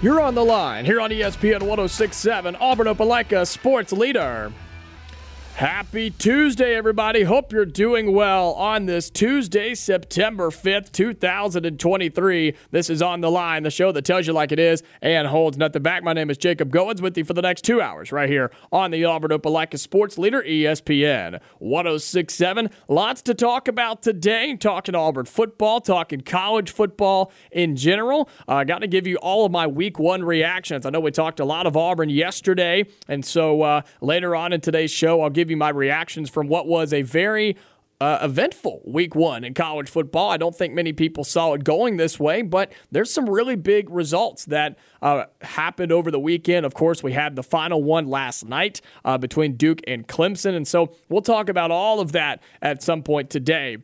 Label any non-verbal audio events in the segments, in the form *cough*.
You're on the line here on ESPN 1067, Auburn Opelika Sports Leader. Happy Tuesday, everybody. Hope you're doing well on this Tuesday, September 5th, 2023. This is On the Line, the show that tells you like it is and holds nothing back. My name is Jacob Goins with you for the next two hours right here on the Auburn Opelika Sports Leader, ESPN 1067. Lots to talk about today. Talking Auburn football, talking college football in general. I uh, got to give you all of my week one reactions. I know we talked a lot of Auburn yesterday, and so uh, later on in today's show, I'll give you my reactions from what was a very uh, eventful week one in college football. I don't think many people saw it going this way, but there's some really big results that uh, happened over the weekend. Of course, we had the final one last night uh, between Duke and Clemson. And so we'll talk about all of that at some point today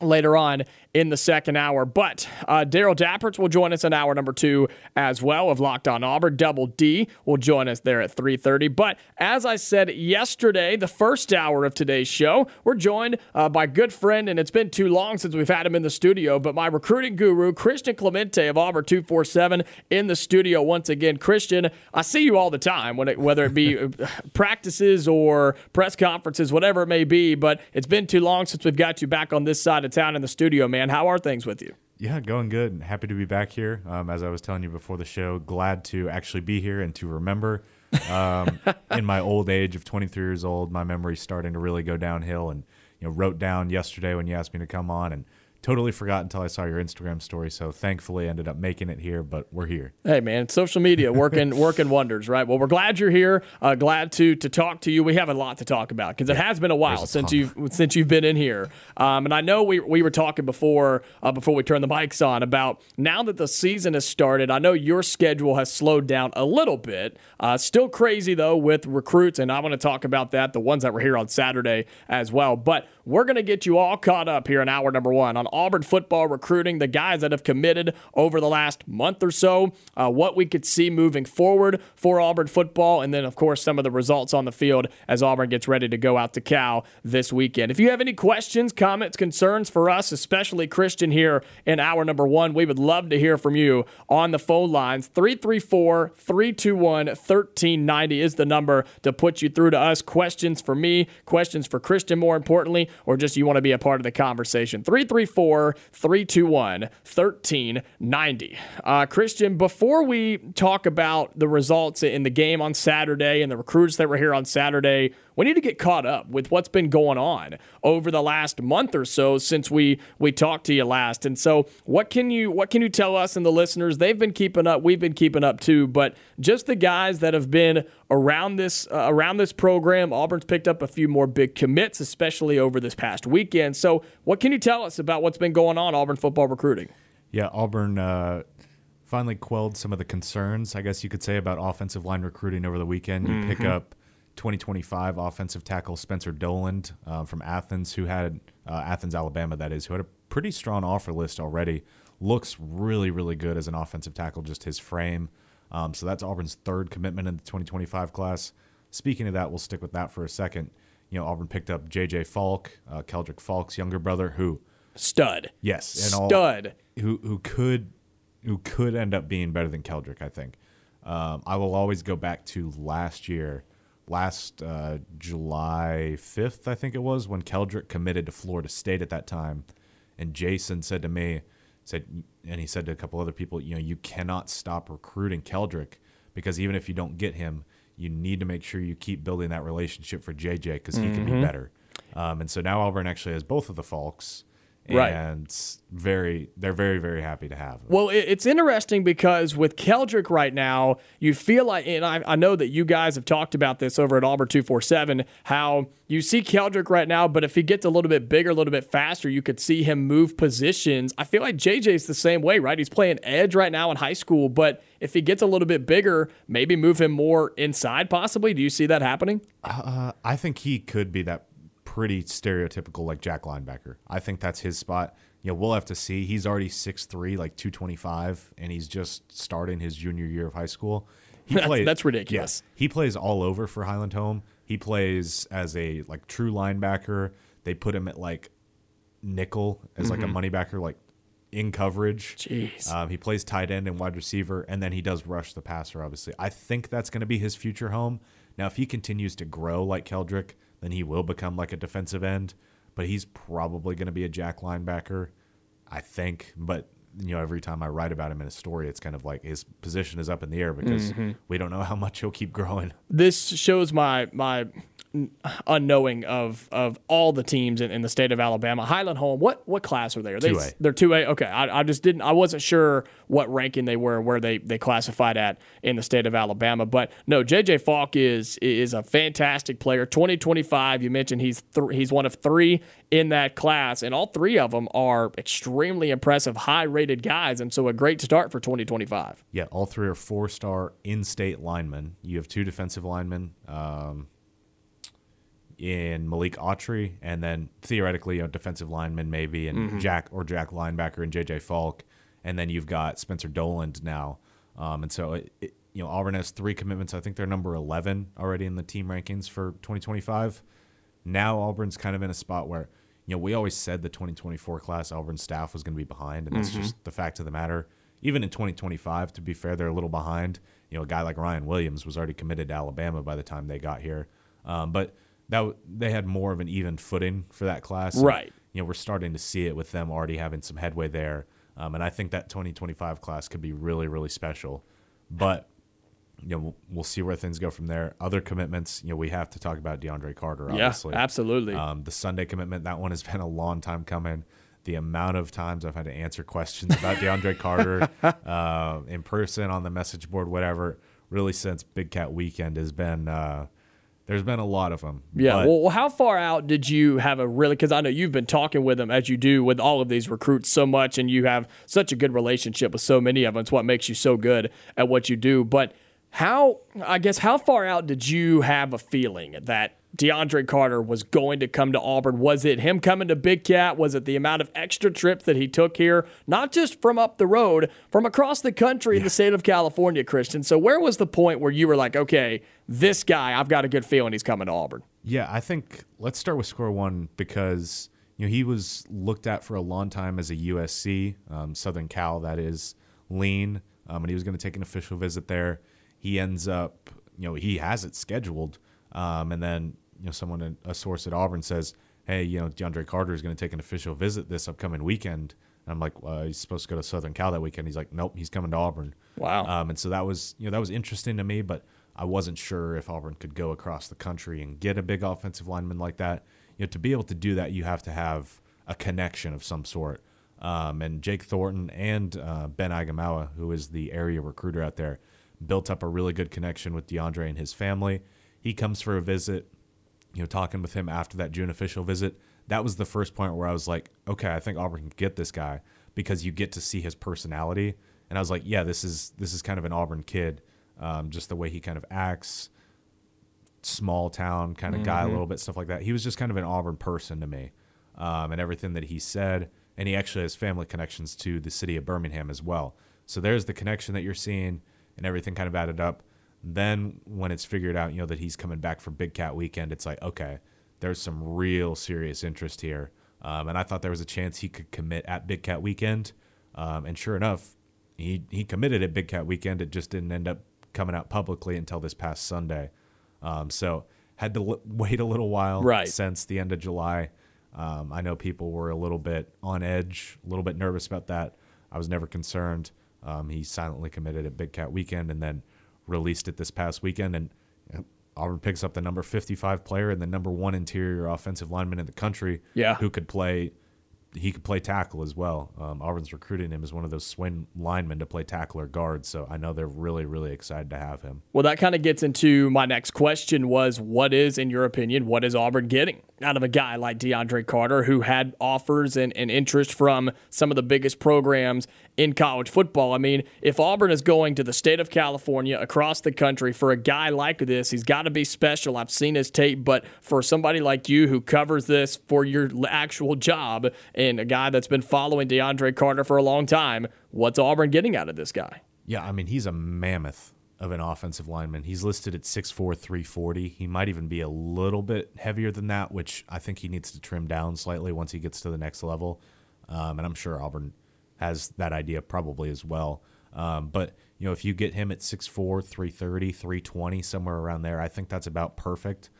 later on in the second hour. But uh, Darrell Dapprich will join us in hour number two as well of Locked On Auburn. Double D will join us there at 3.30. But as I said yesterday, the first hour of today's show, we're joined uh, by good friend, and it's been too long since we've had him in the studio, but my recruiting guru, Christian Clemente of Auburn 247 in the studio once again. Christian, I see you all the time, it, whether it be uh, *laughs* practices or press conferences, whatever it may be, but it's been too long since we've got you back on this side of town in the studio, man. How are things with you? Yeah, going good. And happy to be back here. Um, as I was telling you before the show, glad to actually be here and to remember. Um, *laughs* in my old age of 23 years old, my memory's starting to really go downhill. And you know, wrote down yesterday when you asked me to come on, and totally forgot until I saw your Instagram story. So thankfully, ended up making it here. But we're here. Hey, man, social media working *laughs* working wonders, right? Well, we're glad you're here. Uh, glad to to talk to you. We have a lot to talk about because it has been a while a since ton. you've since you've been in here. Um, and I know we we were talking before uh, before we turned the mics on about now that the season has started. I know your schedule has slowed down a little bit. Uh, still crazy though with recruits, and I want to talk about that. The ones that were here on Saturday as well, but. We're going to get you all caught up here in hour number one on Auburn football recruiting, the guys that have committed over the last month or so, uh, what we could see moving forward for Auburn football, and then, of course, some of the results on the field as Auburn gets ready to go out to Cal this weekend. If you have any questions, comments, concerns for us, especially Christian here in hour number one, we would love to hear from you on the phone lines. 334 321 1390 is the number to put you through to us. Questions for me, questions for Christian, more importantly or just you want to be a part of the conversation. 334 321 1390. Uh, Christian, before we talk about the results in the game on Saturday and the recruits that were here on Saturday, we need to get caught up with what's been going on over the last month or so since we we talked to you last. And so, what can you what can you tell us and the listeners? They've been keeping up, we've been keeping up too, but just the guys that have been around this uh, around this program, Auburn's picked up a few more big commits, especially over this past weekend. So, what can you tell us about what's been going on Auburn football recruiting? Yeah, Auburn uh, finally quelled some of the concerns, I guess you could say, about offensive line recruiting over the weekend. You pick up 2025 offensive tackle Spencer Doland uh, from Athens, who had uh, Athens, Alabama, that is, who had a pretty strong offer list already. Looks really, really good as an offensive tackle, just his frame. Um, so that's Auburn's third commitment in the 2025 class. Speaking of that, we'll stick with that for a second. You know, Auburn picked up J.J. Faulk, uh, Keldric Faulk's younger brother, who Stud. Yes, and all- Stud. who who could who could end up being better than Keldric. I think. Um, I will always go back to last year, last uh, July fifth, I think it was, when Keldric committed to Florida State at that time, and Jason said to me, said, and he said to a couple other people, you know, you cannot stop recruiting Keldric because even if you don't get him, you need to make sure you keep building that relationship for JJ because he can be better. Um, and so now Auburn actually has both of the Faulks Right. And very, they're very, very happy to have him. Well, it's interesting because with Keldric right now, you feel like, and I, I know that you guys have talked about this over at Auburn 247, how you see Keldric right now, but if he gets a little bit bigger, a little bit faster, you could see him move positions. I feel like JJ's the same way, right? He's playing edge right now in high school, but if he gets a little bit bigger, maybe move him more inside possibly. Do you see that happening? Uh, I think he could be that pretty stereotypical like Jack linebacker. I think that's his spot. You know, we'll have to see. He's already 6'3", like 225, and he's just starting his junior year of high school. He That's- that's ridiculous. Yeah, he plays all over for Highland Home. He plays as a like true linebacker. They put him at like nickel as like a money backer, like in coverage. Jeez. Um, he plays tight end and wide receiver, and then he does rush the passer. Obviously, I think that's going to be his future home. Now, if he continues to grow like Keldric, then he will become like a defensive end. But he's probably going to be a jack linebacker, I think. But you know, every time I write about him in a story, it's kind of like his position is up in the air because mm-hmm. we don't know how much he'll keep growing. this shows my my unknowing of of all the teams in, in the state of Alabama. Highland Home, what what class are they? Are they 2A. they're two A. Okay, I, I just didn't. I wasn't sure what ranking they were, where they they classified at in the state of Alabama. But no, JJ Faulk is is a fantastic player. Twenty twenty five. You mentioned he's th- he's one of three in that class, and all three of them are extremely impressive, high rated guys, and so a great start for twenty twenty five. Yeah, all three are four star in state linemen. You have two defensive linemen um, in Malik Autry, and then theoretically a defensive lineman maybe, and Jack or Jack linebacker and JJ Faulk. And then you've got Spencer Doland now. Um, and so, it, it- you know, Auburn has three commitments. I think they're number 11 already in the team rankings for 2025. Now Auburn's kind of in a spot where, you know, we always said the 2024 class Auburn staff was going to be behind, and that's just the fact of the matter. Even in 2025, to be fair, they're a little behind. You know, a guy like Ryan Williams was already committed to Alabama by the time they got here, um, but that w- they had more of an even footing for that class. And, Right. you know, we're starting to see it with them already having some headway there, um, and I think that 2025 class could be really, really special. But you know, we'll, we'll see where things go from there. Other commitments, you know, we have to talk about DeAndre Carter. Obviously, Yeah, absolutely. um, the Sunday commitment, that one has *laughs* been a long time coming. The amount of times I've had to answer questions about *laughs* DeAndre Carter uh, in person, on the message board, whatever, really since Big Cat Weekend has been, uh, there's been a lot of them. Yeah. well, how far out did you have a really? Because I know you've been talking with them as you do with all of these recruits so much, and you have such a good relationship with so many of them. It's what makes you so good at what you do. But how? I guess how far out did you have a feeling that DeAndre Carter was going to come to Auburn? Was it him coming to Big Cat? Was it the amount of extra trips that he took here, not just from up the road, from across the country in the state of California, Christian? So where was the point where you were like, okay, this guy, I've got a good feeling he's coming to Auburn? Yeah, I think let's start with score one because you know he was looked at for a long time as a USC um, Southern Cal that is lean, um, and he was going to take an official visit there. He ends up, you know, he has it scheduled, um, and then you know someone a source at Auburn says, "Hey, you know, DeAndre Carter is going to take an official visit this upcoming weekend." And I'm like, well, he's supposed to go to Southern Cal that weekend. He's like, nope, he's coming to Auburn. Wow. Um, and so that was, you know, that was interesting to me, but I wasn't sure if Auburn could go across the country and get a big offensive lineman like that. You know, to be able to do that, you have to have a connection of some sort. Um, and Jake Thornton and uh, Ben Aigamaua, who is the area recruiter out there, built up a really good connection with DeAndre and his family. He comes for a visit, you know, talking with him after that June official visit. That was the first point where I was like, okay, I think Auburn can get this guy because you get to see his personality. And I was like, yeah, this is this is kind of an Auburn kid, um, just the way he kind of acts, small town kind of guy, a little bit stuff like that. He was just kind of an Auburn person to me, um, and everything that he said. And he actually has family connections to the city of Birmingham as well. So there's the connection that you're seeing, and everything kind of added up. Then when it's figured out, you know that he's coming back for Big Cat Weekend, it's like okay, there's some real serious interest here. Um, and I thought there was a chance he could commit at Big Cat Weekend, um, and sure enough, he he committed at Big Cat Weekend. It just didn't end up coming out publicly until this past Sunday. Um, so had to l- *laughs* wait a little while Right. since the end of July. Um, I know people were a little bit on edge, a little bit nervous about that. I was never concerned. Um, he silently committed at Big Cat Weekend and then released it this past weekend. And Auburn picks up the number 55 player and the number one interior offensive lineman in the country Yeah. who could play he could play tackle as well. Um, Auburn's recruiting him as one of those swing linemen to play tackle or guard, so I know they're really, really excited to have him. Well, that kind of gets into my next question was what is, in your opinion, what is Auburn getting out of a guy like DeAndre Carter who had offers and, and interest from some of the biggest programs in college football? I mean, if Auburn is going to the state of California across the country for a guy like this, he's got to be special. I've seen his tape, but for somebody like you who covers this for your actual job and a guy that's been following DeAndre Carter for a long time, what's Auburn getting out of this guy? Yeah, I mean, he's a mammoth of an offensive lineman. He's listed at 6'4, 340. He might even be a little bit heavier than that, which I think he needs to trim down slightly once he gets to the next level. Um, and I'm sure Auburn has that idea probably as well. Um, but, you know, if you get him at 6'4, 330, 320, somewhere around there, I think that's about perfect.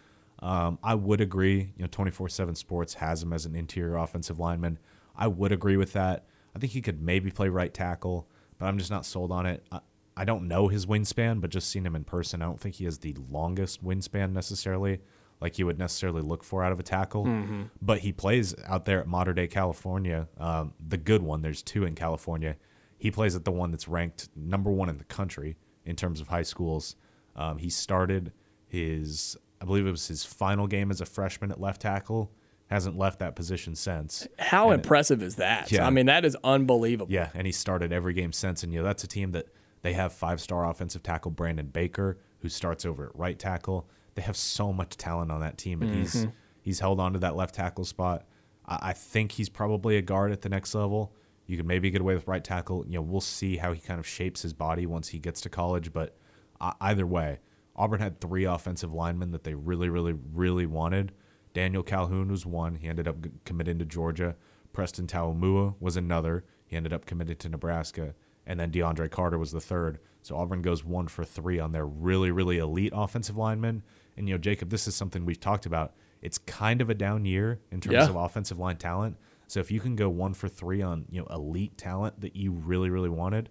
Um, I would agree, you know, 24 7 Sports has him as an interior offensive lineman. I would agree with that. I think he could maybe play right tackle, but I'm just not sold on it. I, I don't know his wingspan, but just seeing him in person, I don't think he has the longest wingspan necessarily, like you would necessarily look for out of a tackle. Mm-hmm. But he plays out there at Mater Dei California, um, the good one. There's two in California. He plays at the one that's ranked number one in the country in terms of high schools. Um, he started his, I believe it was his final game as a freshman at left tackle hasn't left that position since. How and impressive it, is that? Yeah. I mean, that is unbelievable. Yeah, and he started every game since. And, you know, that's a team that they have five star offensive tackle Brandon Baker, who starts over at right tackle. They have so much talent on that team, and mm-hmm. he's he's held on to that left tackle spot. I, I think he's probably a guard at the next level. You could maybe get away with right tackle. You know, we'll see how he kind of shapes his body once he gets to college. But uh, either way, Auburn had three offensive linemen that they really, really, really wanted. Daniel Calhoun was one. He ended up committing to Georgia. Preston Taumua was another. He ended up committed to Nebraska and then DeAndre Carter was the third. So Auburn goes one for three on their really, really elite offensive linemen. And you know, Jacob, this is something we've talked about. It's kind of a down year in terms yeah. of offensive line talent. So if you can go one for three on you know elite talent that you really, really wanted,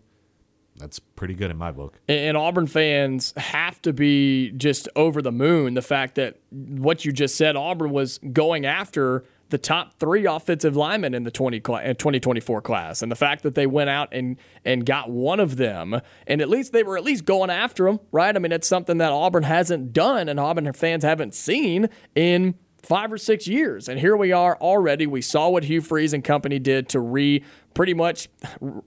that's pretty good in my book. And Auburn fans have to be just over the moon. The fact that what you just said, Auburn was going after the top three offensive linemen in the 20 2024 class. And the fact that they went out and, and got one of them, and at least they were at least going after him, right? I mean, it's something that Auburn hasn't done and Auburn fans haven't seen in five or six years. And here we are already. We saw what Hugh Freeze and company did to re pretty much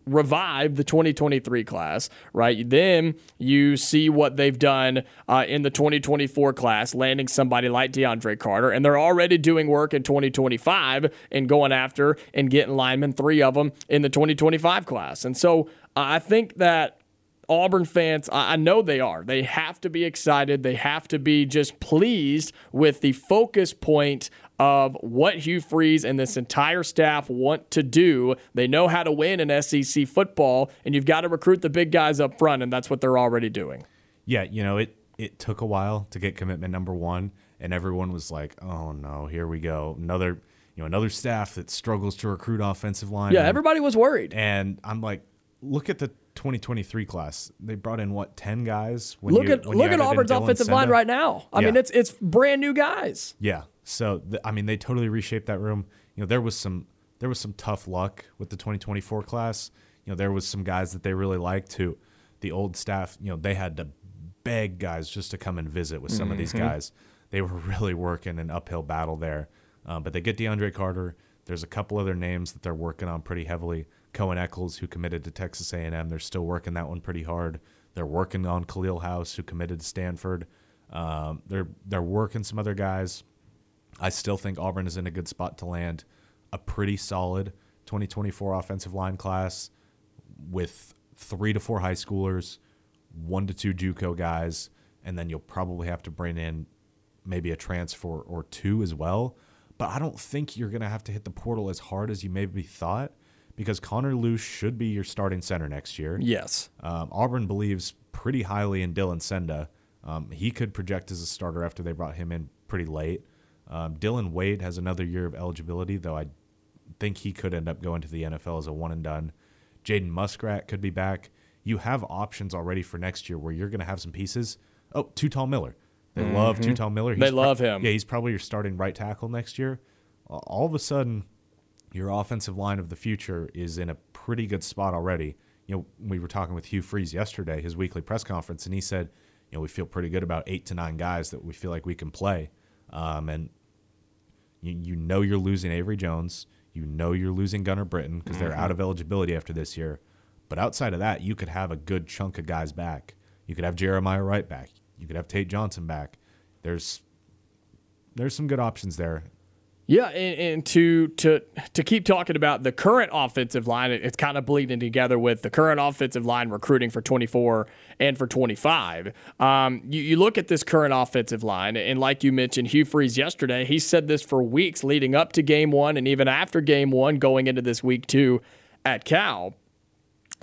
revive the 2023 class, right? Then you see what they've done uh, in the 2024 class, landing somebody like DeAndre Carter, and they're already doing work in 2025 and going after and getting linemen, three of them in the 2025 class. And so uh, I think that Auburn fans, I know they are. They have to be excited. They have to be just pleased with the focus point of what Hugh Freeze and this entire staff want to do. They know how to win in SEC football, and you've got to recruit the big guys up front, and that's what they're already doing. Yeah, you know, it, it took a while to get commitment number one, and everyone was like, oh no, here we go. Another you know, another staff that struggles to recruit offensive line. Yeah, everybody was worried. And I'm like, look at the 2023 class. They brought in what 10 guys. look you, at look at Auburn's offensive Senda. line right now. I yeah. mean, it's it's brand new guys. Yeah. So the, I mean, they totally reshaped that room. You know, there was some there was some tough luck with the 2024 class. You know, there was some guys that they really liked who the old staff. You know, they had to beg guys just to come and visit with some mm-hmm. of these mm-hmm. guys. They were *laughs* really working an uphill battle there. Um, but they get DeAndre Carter. There's a couple other names that they're working on pretty heavily. Cohen Eccles, who committed to Texas A&M, they're still working that one pretty hard. They're working on Khalil House, who committed to Stanford. Um, they're they're working some other guys. I still think Auburn is in a good spot to land a pretty solid 2024 offensive line class with three to four high schoolers, one to two JUCO guys, and then you'll probably have to bring in maybe a transfer or two as well. But I don't think you're going to have to hit the portal as hard as you maybe thought because Connor Lew should be your starting center next year. Yes. Um, Auburn believes pretty highly in Dylan Senda. Um, he could project as a starter after they brought him in pretty late. Um, Dillon Wade has another year of eligibility, though I think he could end up going to the NFL as a one and done. Jaden Muskrat could be back. You have options already for next year where you're going to have some pieces. Oh, Too Tall Miller. They mm-hmm. love Too Tall Miller. He's they love pro- him. Yeah, he's probably your starting right tackle next year. All of a sudden, your offensive line of the future is in a pretty good spot already. You know, we were talking with Hugh Freeze yesterday, his weekly press conference, and he said, you know, we feel pretty good about eight to nine guys that we feel like we can play. Um, and you, you know you're losing Avery Jones. You know you're losing Gunnar Britton because they're out of eligibility after this year. But outside of that, you could have a good chunk of guys back. You could have Jeremiah Wright back. You could have Tate Johnson back. There's there's some good options there. Yeah, and, and, to to to keep talking about the current offensive line, it's kind of bleeding together with the current offensive line recruiting for 24 and for 25. Um, you, you look at this current offensive line, and like you mentioned, Hugh Freeze yesterday, he said this for weeks leading up to game one and even after game one going into this week two at Cal.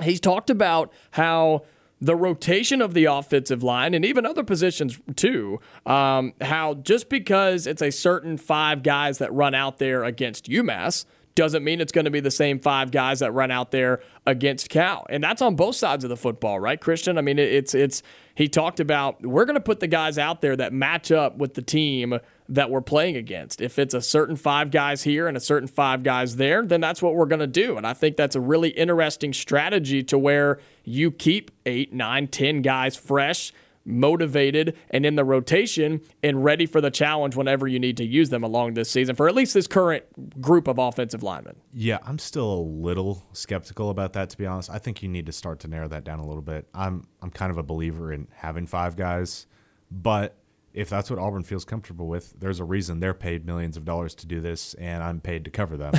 He's talked about how the rotation of the offensive line and even other positions too. Um, how just because it's a certain five guys that run out there against UMass doesn't mean it's going to be the same five guys that run out there against Cal. And that's on both sides of the football, right, Christian? I mean, it's it's he talked about we're going to put the guys out there that match up with the team that we're playing against. If it's a certain five guys here and a certain five guys there, then that's what we're going to do. And I think that's a really interesting strategy to where you keep eight, nine, ten guys fresh motivated and in the rotation and ready for the challenge whenever you need to use them along this season for at least this current group of offensive linemen. Yeah, I'm still a little skeptical about that to be honest. I think you need to start to narrow that down a little bit. I'm I'm kind of a believer in having five guys, but if that's what Auburn feels comfortable with, there's a reason they're paid millions of dollars to do this, and I'm paid to cover them.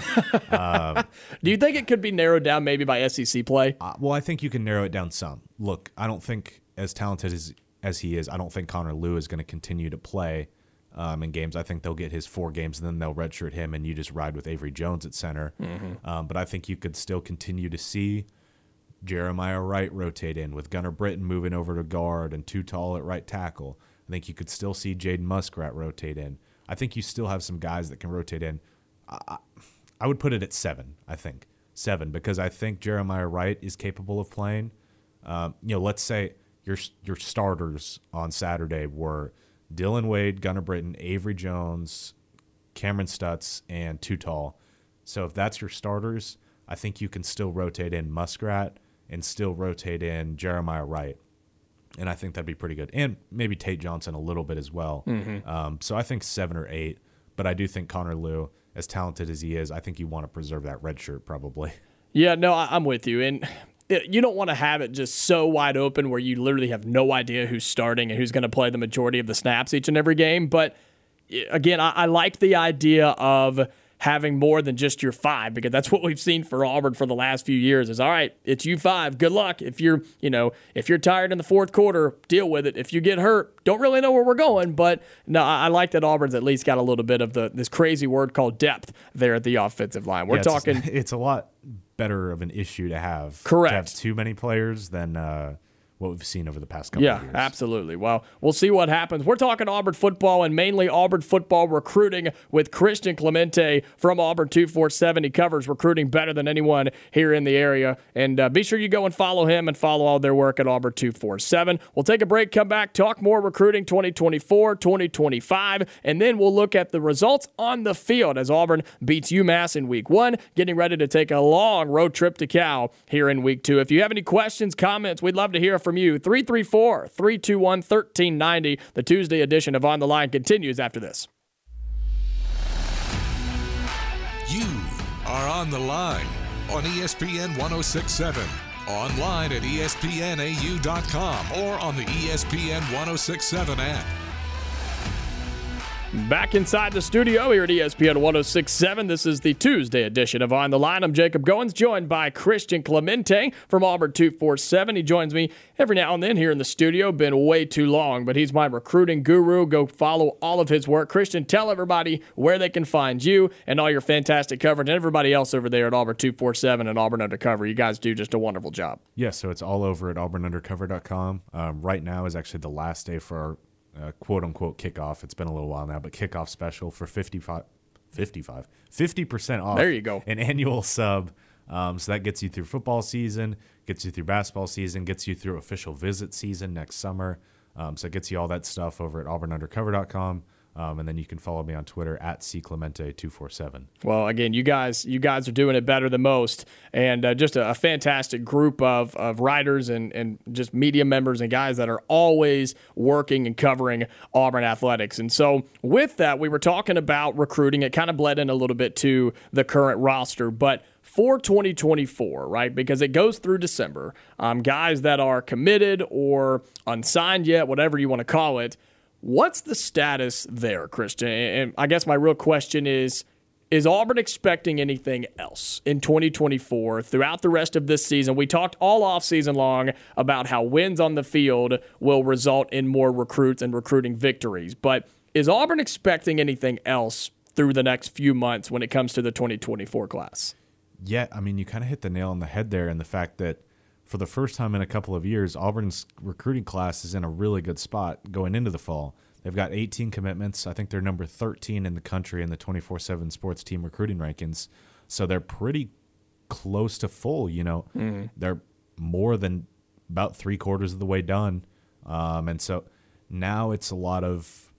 um, *laughs* do you think it could be narrowed down maybe by SEC play? Uh, well, I think you can narrow it down some. Look, I don't think as talented as as he is, I don't think Connor Lew is going to continue to play um, in games. I think they'll get his four games and then they'll redshirt him, and you just ride with Avery Jones at center. Mm-hmm. Um, but I think you could still continue to see Jeremiah Wright rotate in with Gunnar Britton moving over to guard and Too Tall at right tackle. I think you could still see Jaden Muskrat rotate in. I think you still have some guys that can rotate in. I, I would put it at seven. I think seven because I think Jeremiah Wright is capable of playing. Um, you know, let's say your your starters on Saturday were Dillon Wade, Gunnar Britton, Avery Jones, Kameron Stutts, and Too Tall. So if that's your starters, I think you can still rotate in Muskrat and still rotate in Jeremiah Wright. And I think that'd be pretty good. And maybe Tate Johnson a little bit as well. Mm-hmm. Um, so I think seven or eight. But I do think Connor Lew, as talented as he is, I think you want to preserve that red shirt probably. *laughs* Yeah, no, I'm with you. And you don't want to have it just so wide open where you literally have no idea who's starting and who's going to play the majority of the snaps each and every game. But again, I, I like the idea of having more than just your five because that's what we've seen for Auburn for the last few years is all right, it's you five. Good luck. If you're, you know, if you're tired in the fourth quarter, deal with it. If you get hurt, don't really know where we're going. But no, I, I like that Auburn's at least got a little bit of the this crazy word called depth there at the offensive line. We're yeah, talking it's, *laughs* it's a lot better of an issue to have. Correct. To have too many players than uh, what we've seen over the past couple yeah, of years. Yeah, absolutely. Well, we'll see what happens. We're talking Auburn football and mainly Auburn football recruiting with Christian Clemente from Auburn 247. He covers recruiting better than anyone here in the area. And uh, be sure you go and follow him and follow all their work at Auburn 247. We'll take a break, come back, talk more recruiting 2024, 2025, and then we'll look at the results on the field as Auburn beats UMass in week one, getting ready to take a long road trip to Cal here in week two. If you have any questions, comments, we'd love to hear from from you. 334 321 1390. The Tuesday edition of On the Line continues after this. You are on the line on ESPN 1067, online at espnau.com, or on the ESPN 1067 app. Back inside the studio here at ESPN 1067. This is the Tuesday edition of On the Line. I'm Jacob Goins, joined by Christian Clemente from Auburn 247. He joins me every now and then here in the studio. Been way too long, but he's my recruiting guru. Go follow all of his work. Christian, tell everybody where they can find you and all your fantastic coverage and everybody else over there at Auburn 247 and Auburn Undercover. You guys do just a wonderful job. Yes, yeah, so it's all over at auburnundercover.com. Um, right now is actually the last day for our uh, quote unquote kickoff. It's been a little while now, but kickoff special for 55, 55, 50% off. There you go. An annual sub. Um, so that gets you through football season, gets you through basketball season, gets you through official visit season next summer. Um, so it gets you all that stuff over at auburnundercover.com. Um, and then you can follow me on Twitter at cclemente247. Well, again, you guys, you guys are doing it better than most, and uh, just a, a, fantastic group of, of writers and, and just media members and guys that are always working and covering Auburn athletics. And so, with that, we were talking about recruiting. It kind of bled in a little bit to the current roster, but for 2024, right? Because it goes through December. Um, guys that are committed or unsigned yet, whatever you want to call it What's the status there, Christian? And I guess my real question is is Auburn expecting anything else in 2024 throughout the rest of this season? We talked all off season long about how wins on the field will result in more recruits and recruiting victories. But is Auburn expecting anything else through the next few months when it comes to the 2024 class? Yeah, I mean, you kind of hit the nail on the head there, and the fact that for the first time in a couple of years, Auburn's recruiting class is in a really good spot going into the fall. They've got 18 commitments. I think they're number 13 in the country in the 24 7 sports team recruiting rankings. So they're pretty close to full. You know, mm-hmm. they're more than about three quarters of the way done. Um, and so now it's a lot of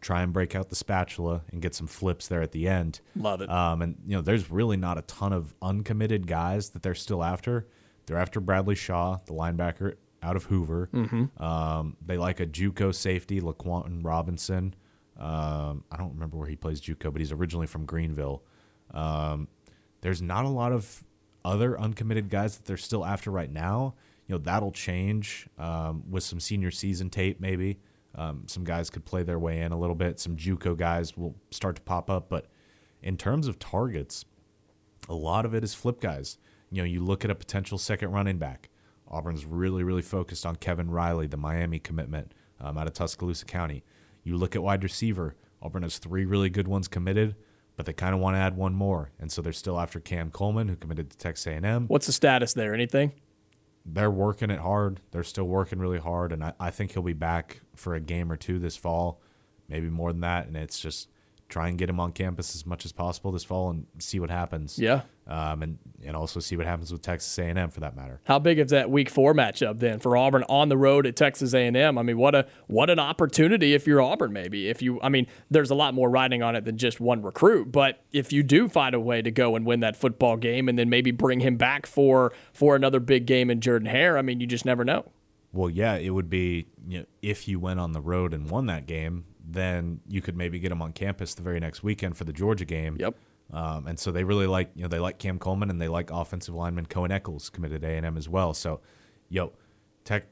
try and break out the spatula and get some flips there at the end. Love it. Um, and, you know, there's really not a ton of uncommitted guys that they're still after. They're after Bradley Shaw, the linebacker out of Hoover. Mm-hmm. Um, they like a JUCO safety, Laquan Robinson. Um, I don't remember where he plays JUCO, but he's originally from Greenville. Um, there's not a lot of other uncommitted guys that they're still after right now. You know that'll change um, with some senior season tape, maybe. Um, some guys could play their way in a little bit. Some JUCO guys will start to pop up, but in terms of targets, a lot of it is flip guys. You know, you look at a potential second running back. Auburn's really, really focused on Kevin Riley, the Miami commitment um, out of Tuscaloosa County. You look at wide receiver. Auburn has three really good ones committed, but they kind of want to add one more, and so they're still after Cam Coleman, who committed to Texas A&M. What's the status there? Anything? They're working it hard. They're still working really hard, and I, I think he'll be back for a game or two this fall, maybe more than that. And it's just try and get him on campus as much as possible this fall and see what happens. Yeah. Um, and and also see what happens with Texas A&M for that matter. How big is that Week Four matchup then for Auburn on the road at Texas A&M? I mean, what a what an opportunity if you're Auburn. Maybe if you, I mean, there's a lot more riding on it than just one recruit. But if you do find a way to go and win that football game, and then maybe bring him back for for another big game in Jordan Hare, I mean, you just never know. Well, yeah, it would be you know, if you went on the road and won that game, then you could maybe get him on campus the very next weekend for the Georgia game. Yep. Um, and so they really like you know they like Cam Coleman and they like offensive lineman Cohen Eccles committed A and M as well. So, yo, Tech.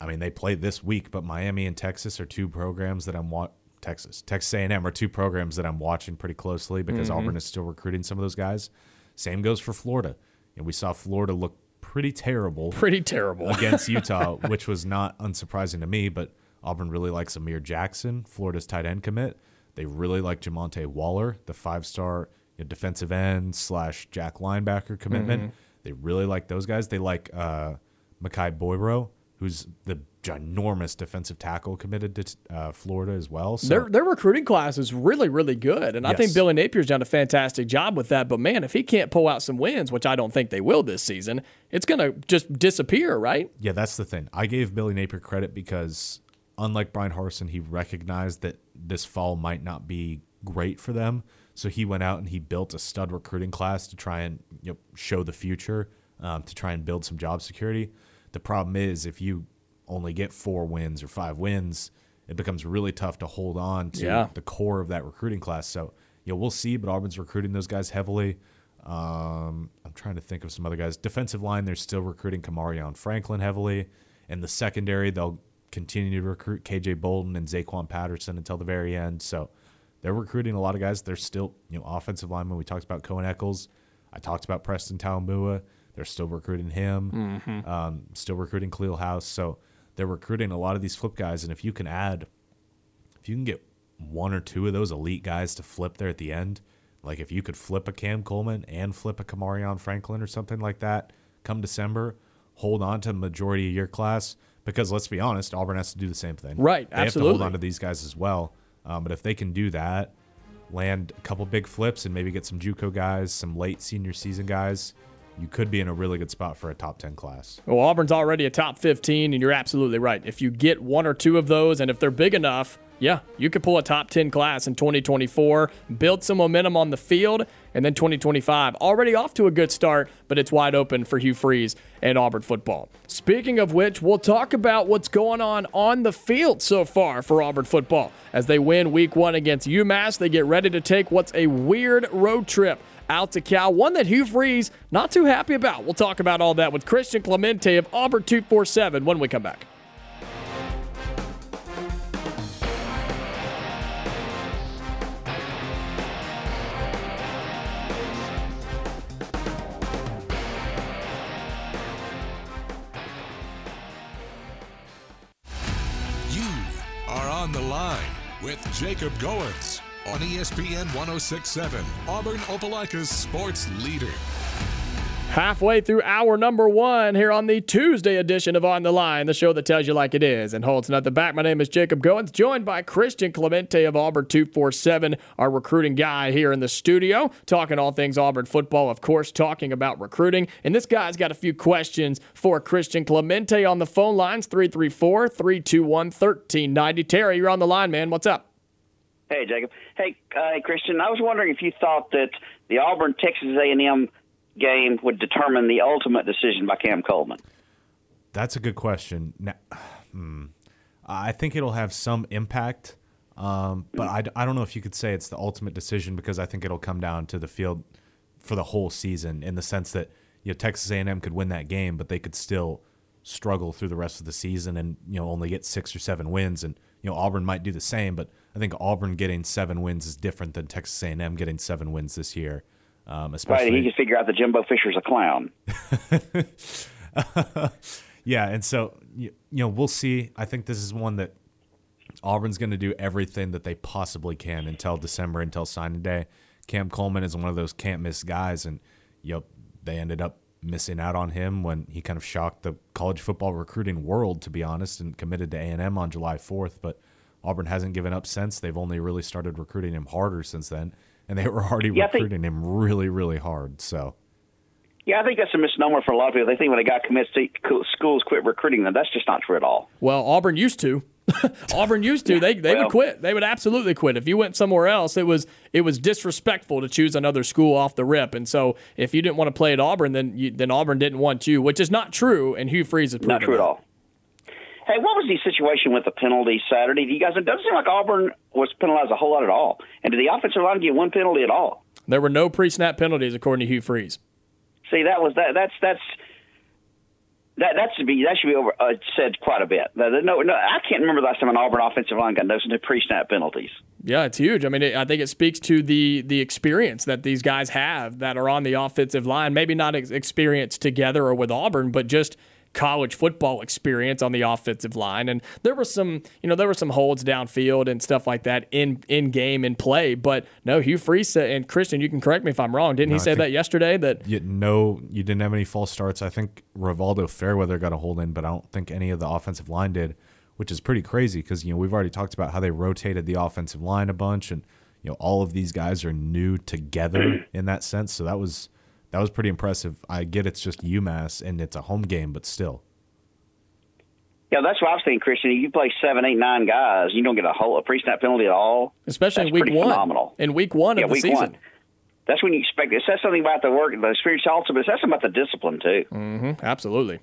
I mean, they play this week, but Miami and Texas are two programs that I'm wa- Texas Texas A and M are two programs that I'm watching pretty closely because mm-hmm. Auburn is still recruiting some of those guys. Same goes for Florida. And we saw Florida look pretty terrible, pretty terrible against *laughs* Utah, which was not unsurprising to me, but Auburn really likes Amir Jackson, Florida's tight end commit. They really like Jamonte Waller, the five star you know, defensive end slash jack linebacker commitment. Mm-hmm. They really like those guys. They like uh, Makai Boyro, who's the ginormous defensive tackle committed to uh, Florida as well. So. Their their recruiting class is really really good, and yes. I think Billy Napier's done a fantastic job with that. But man, if he can't pull out some wins, which I don't think they will this season, it's gonna just disappear, right? Yeah, that's the thing. I gave Billy Napier credit because unlike Bryan Harsin, he recognized that this fall might not be great for them. So he went out and he built a stud recruiting class to try and you know, show the future, um, to try and build some job security. The problem is if you only get four wins or five wins, it becomes really tough to hold on to yeah. the core of that recruiting class. So, you know, we'll see, but Auburn's recruiting those guys heavily. Um, I'm trying to think of some other guys. Defensive line, they're still recruiting Kamarion Franklin heavily. In the secondary, they'll continue to recruit KJ Bolden and Zaquan Patterson until the very end. So they're recruiting a lot of guys. They're still, you know, offensive linemen. We talked about Cohen Eccles. I talked about Preston Taumua. They're still recruiting him. Mm-hmm. Um, still recruiting Khalil House. So they're recruiting a lot of these flip guys. And if you can add, if you can get one or two of those elite guys to flip there at the end, like if you could flip a Cam Coleman and flip a Kamarion Franklin or something like that come December, hold on to the majority of your class – because let's be honest, Auburn has to do the same thing. Right, they absolutely. have to hold on to these guys as well. Um, but if they can do that, land a couple big flips and maybe get some JUCO guys, some late senior season guys, you could be in a really good spot for a top 10 class. Well, Auburn's already a top 15, and you're absolutely right. If you get one or two of those, and if they're big enough, Yeah, you could pull a top 10 class in 2024, build some momentum on the field, and then 2025 already off to a good start, but it's wide open for Hugh Freeze and Auburn football. Speaking of which, we'll talk about what's going on on the field so far for Auburn football. As they win week one against UMass, they get ready to take what's a weird road trip out to Cal, one that Hugh Freeze not too happy about. We'll talk about all that with Christian Clemente of Auburn 247 when we come back. On the line with Jacob Goins on ESPN 1067, Auburn Opelika's sports leader. Halfway through hour number one here on the Tuesday edition of On the Line, the show that tells you like it is and holds nothing back. My name is Jacob Goins, joined by Christian Clemente of Auburn 247, our recruiting guy here in the studio, talking all things Auburn football, of course, talking about recruiting. And this guy's got a few questions for Christian Clemente on the phone lines 334 321 1390. Terry, you're on the line, man. What's up? Hey, Jacob. Hey, uh, Christian. I was wondering if you thought that the Auburn Texas A&M game would determine the ultimate decision by Cam Coleman. That's a good question. Now, *sighs* hmm, I think it'll have some impact, um, but I, I don't know if you could say it's the ultimate decision because I think it'll come down to the field for the whole season in the sense that you know Texas A&M could win that game, but they could still struggle through the rest of the season and you know only get six or seven wins, and you know Auburn might do the same, but I think Auburn getting seven wins is different than Texas A&M getting seven wins this year. Um, especially Right? He can figure out that Jimbo Fisher's a clown. *laughs* yeah, and so you, you know we'll see. I think this is one that Auburn's going to do everything that they possibly can until December, until signing day. Cam Coleman is one of those can't miss guys, and you know they ended up missing out on him when he kind of shocked the college football recruiting world, to be honest, and committed to A and M on July fourth. But Auburn hasn't given up since. They've only really started recruiting him harder since then, and they were already Yeah, I think- recruiting him really, really hard. So. Yeah, I think that's a misnomer for a lot of people. They think when a guy commits to schools quit recruiting them. That's just not true at all. Well, Auburn used to. *laughs* Auburn used to. They they well- would quit. They would absolutely quit. If you went somewhere else, it was it was disrespectful to choose another school off the rip. And so, if you didn't want to play at Auburn, then you, then Auburn didn't want you, which is not true. And Hugh Freeze is Not proven true at that. all. Hey, what was the situation with the penalty Saturday? Do you guys? It doesn't seem like Auburn was penalized a whole lot at all. And did the offensive line get one penalty at all? There were no pre-snap penalties according to Hugh Freeze. See, that was that. That's that's that. That should be that should be over uh, said quite a bit. No, no, I can't remember the last time an Auburn offensive line got no pre-snap penalties. Yeah, it's huge. I mean, it, I think it speaks to the the experience that these guys have that are on the offensive line. Maybe not ex- experience together or with Auburn, but just college football experience on the offensive line. And there were some, you know, there were some holds downfield and stuff like that in in game in play. But no, Hugh Freeze and Christian, you can correct me if I'm wrong. Didn't he say that yesterday? That you no, you didn't have any false starts. I think Rivaldo Fairweather got a hold in, but I don't think any of the offensive line did, which is pretty crazy because you know we've already talked about how they rotated the offensive line a bunch, and you know all of these guys are new together *clears throat* in that sense. So that was that was pretty impressive. I get it's just UMass and it's a home game, but still. Yeah, that's what I was thinking, Christian. You play seven, eight, nine guys, you don't get a whole a pre-snap penalty at all. especially That's in week one, phenomenal. in week one yeah, of the week season. one. That's when you expect. It says something about the work, the experience also, but it says something about the discipline too. Mm-hmm. Absolutely.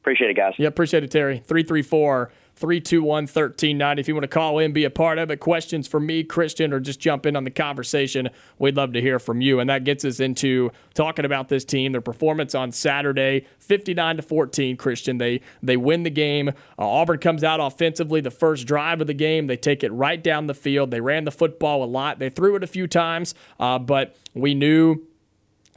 Appreciate it, guys. Yeah, appreciate it, Terry. 334 321 1390. If you want to call in, be a part of it, questions for me, Christian, or just jump in on the conversation, we'd love to hear from you. And that gets us into talking about this team, their performance on Saturday, 59 to 14, Christian. They they win the game. Uh, Auburn comes out offensively the first drive of the game. They take it right down the field. They ran the football a lot. They threw it a few times, uh, but we knew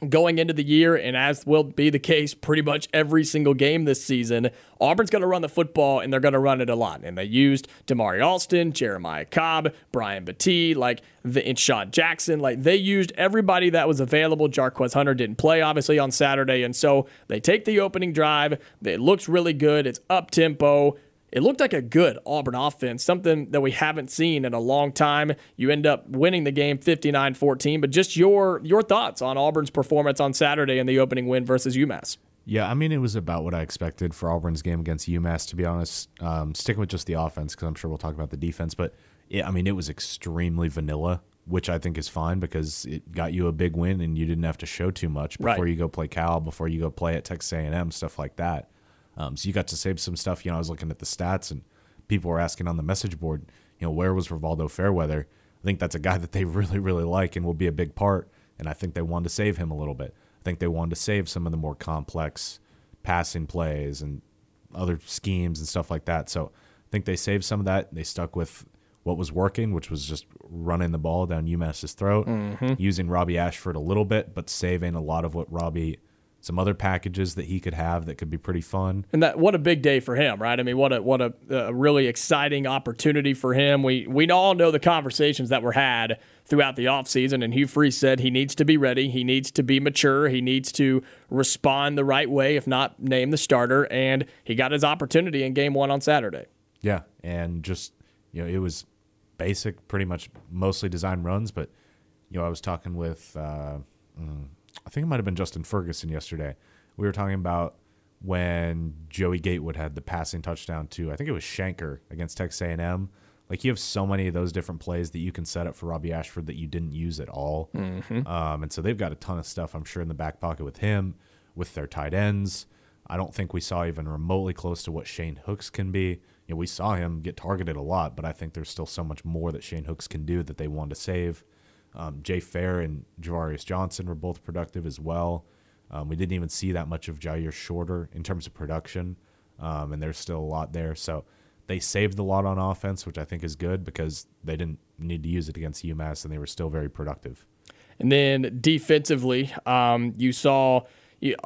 going into the year, and as will be the case pretty much every single game this season, Auburn's going to run the football and they're going to run it a lot. And they used Damari Alston, Jeremiah Cobb, Brian Battie, like the and Sean Jackson. Like they used everybody that was available. Jarquez Hunter didn't play obviously on Saturday, and so they take the opening drive. It looks really good. It's up tempo. It looked like a good Auburn offense, something that we haven't seen in a long time. You end up winning the game 59-14, but just your your thoughts on Auburn's performance on Saturday in the opening win versus UMass. Yeah, I mean, it was about what I expected for Auburn's game against UMass, to be honest. Um, sticking with just the offense, because I'm sure we'll talk about the defense, but it, I mean, it was extremely vanilla, which I think is fine because it got you a big win and you didn't have to show too much before Right. you go play Cal, before you go play at Texas A&M, stuff like that. Um, so you got to save some stuff. You know, I was looking at the stats and people were asking on the message board, you know, where was Rivaldo Fairweather? I think that's a guy *laughs* that they really, really like and will be a big part. And I think they wanted to save him a little bit. I think they wanted to save some of the more complex passing plays and other schemes and stuff like that. So I think they saved some of that. They stuck with what was working, which was just running the ball down UMass's throat, using Robbie Ashford a little bit, but saving a lot of what Robbie, some other packages that he could have that could be pretty fun. And that what a big day for him, right? I mean, what a what a, a really exciting opportunity for him. We we all know the conversations that were had throughout the offseason, and Hugh Freeze said he needs to be ready, he needs to be mature, he needs to respond the right way, if not name the starter. And he got his opportunity in game one on Saturday. Yeah, and just you know, it was basic, pretty much mostly design runs. But you know, I was talking with, uh, mm, I think it might have been Justin Ferguson yesterday. We were talking about when Joey Gatewood had the passing touchdown to, I think it was Shenker against Texas A&M. Like you have so many of those different plays that you can set up for Robbie Ashford that you didn't use at all. Um, and so they've got a ton of stuff, I'm sure, in the back pocket with him, with their tight ends. I don't think we saw even remotely close to what Shane Hooks can be. You know, we saw him get targeted a lot, but I think there's still so much more that Shane Hooks can do that they wanted to save. Um, Jay Fair and Ja'Varrius Johnson were both productive as well. Um, we didn't even see that much of Jyaire Shorter in terms of production, um, and there's still a lot there. So they saved a lot on offense, which I think is good because they didn't need to use it against UMass, and they were still very productive. And then defensively, um, you saw you,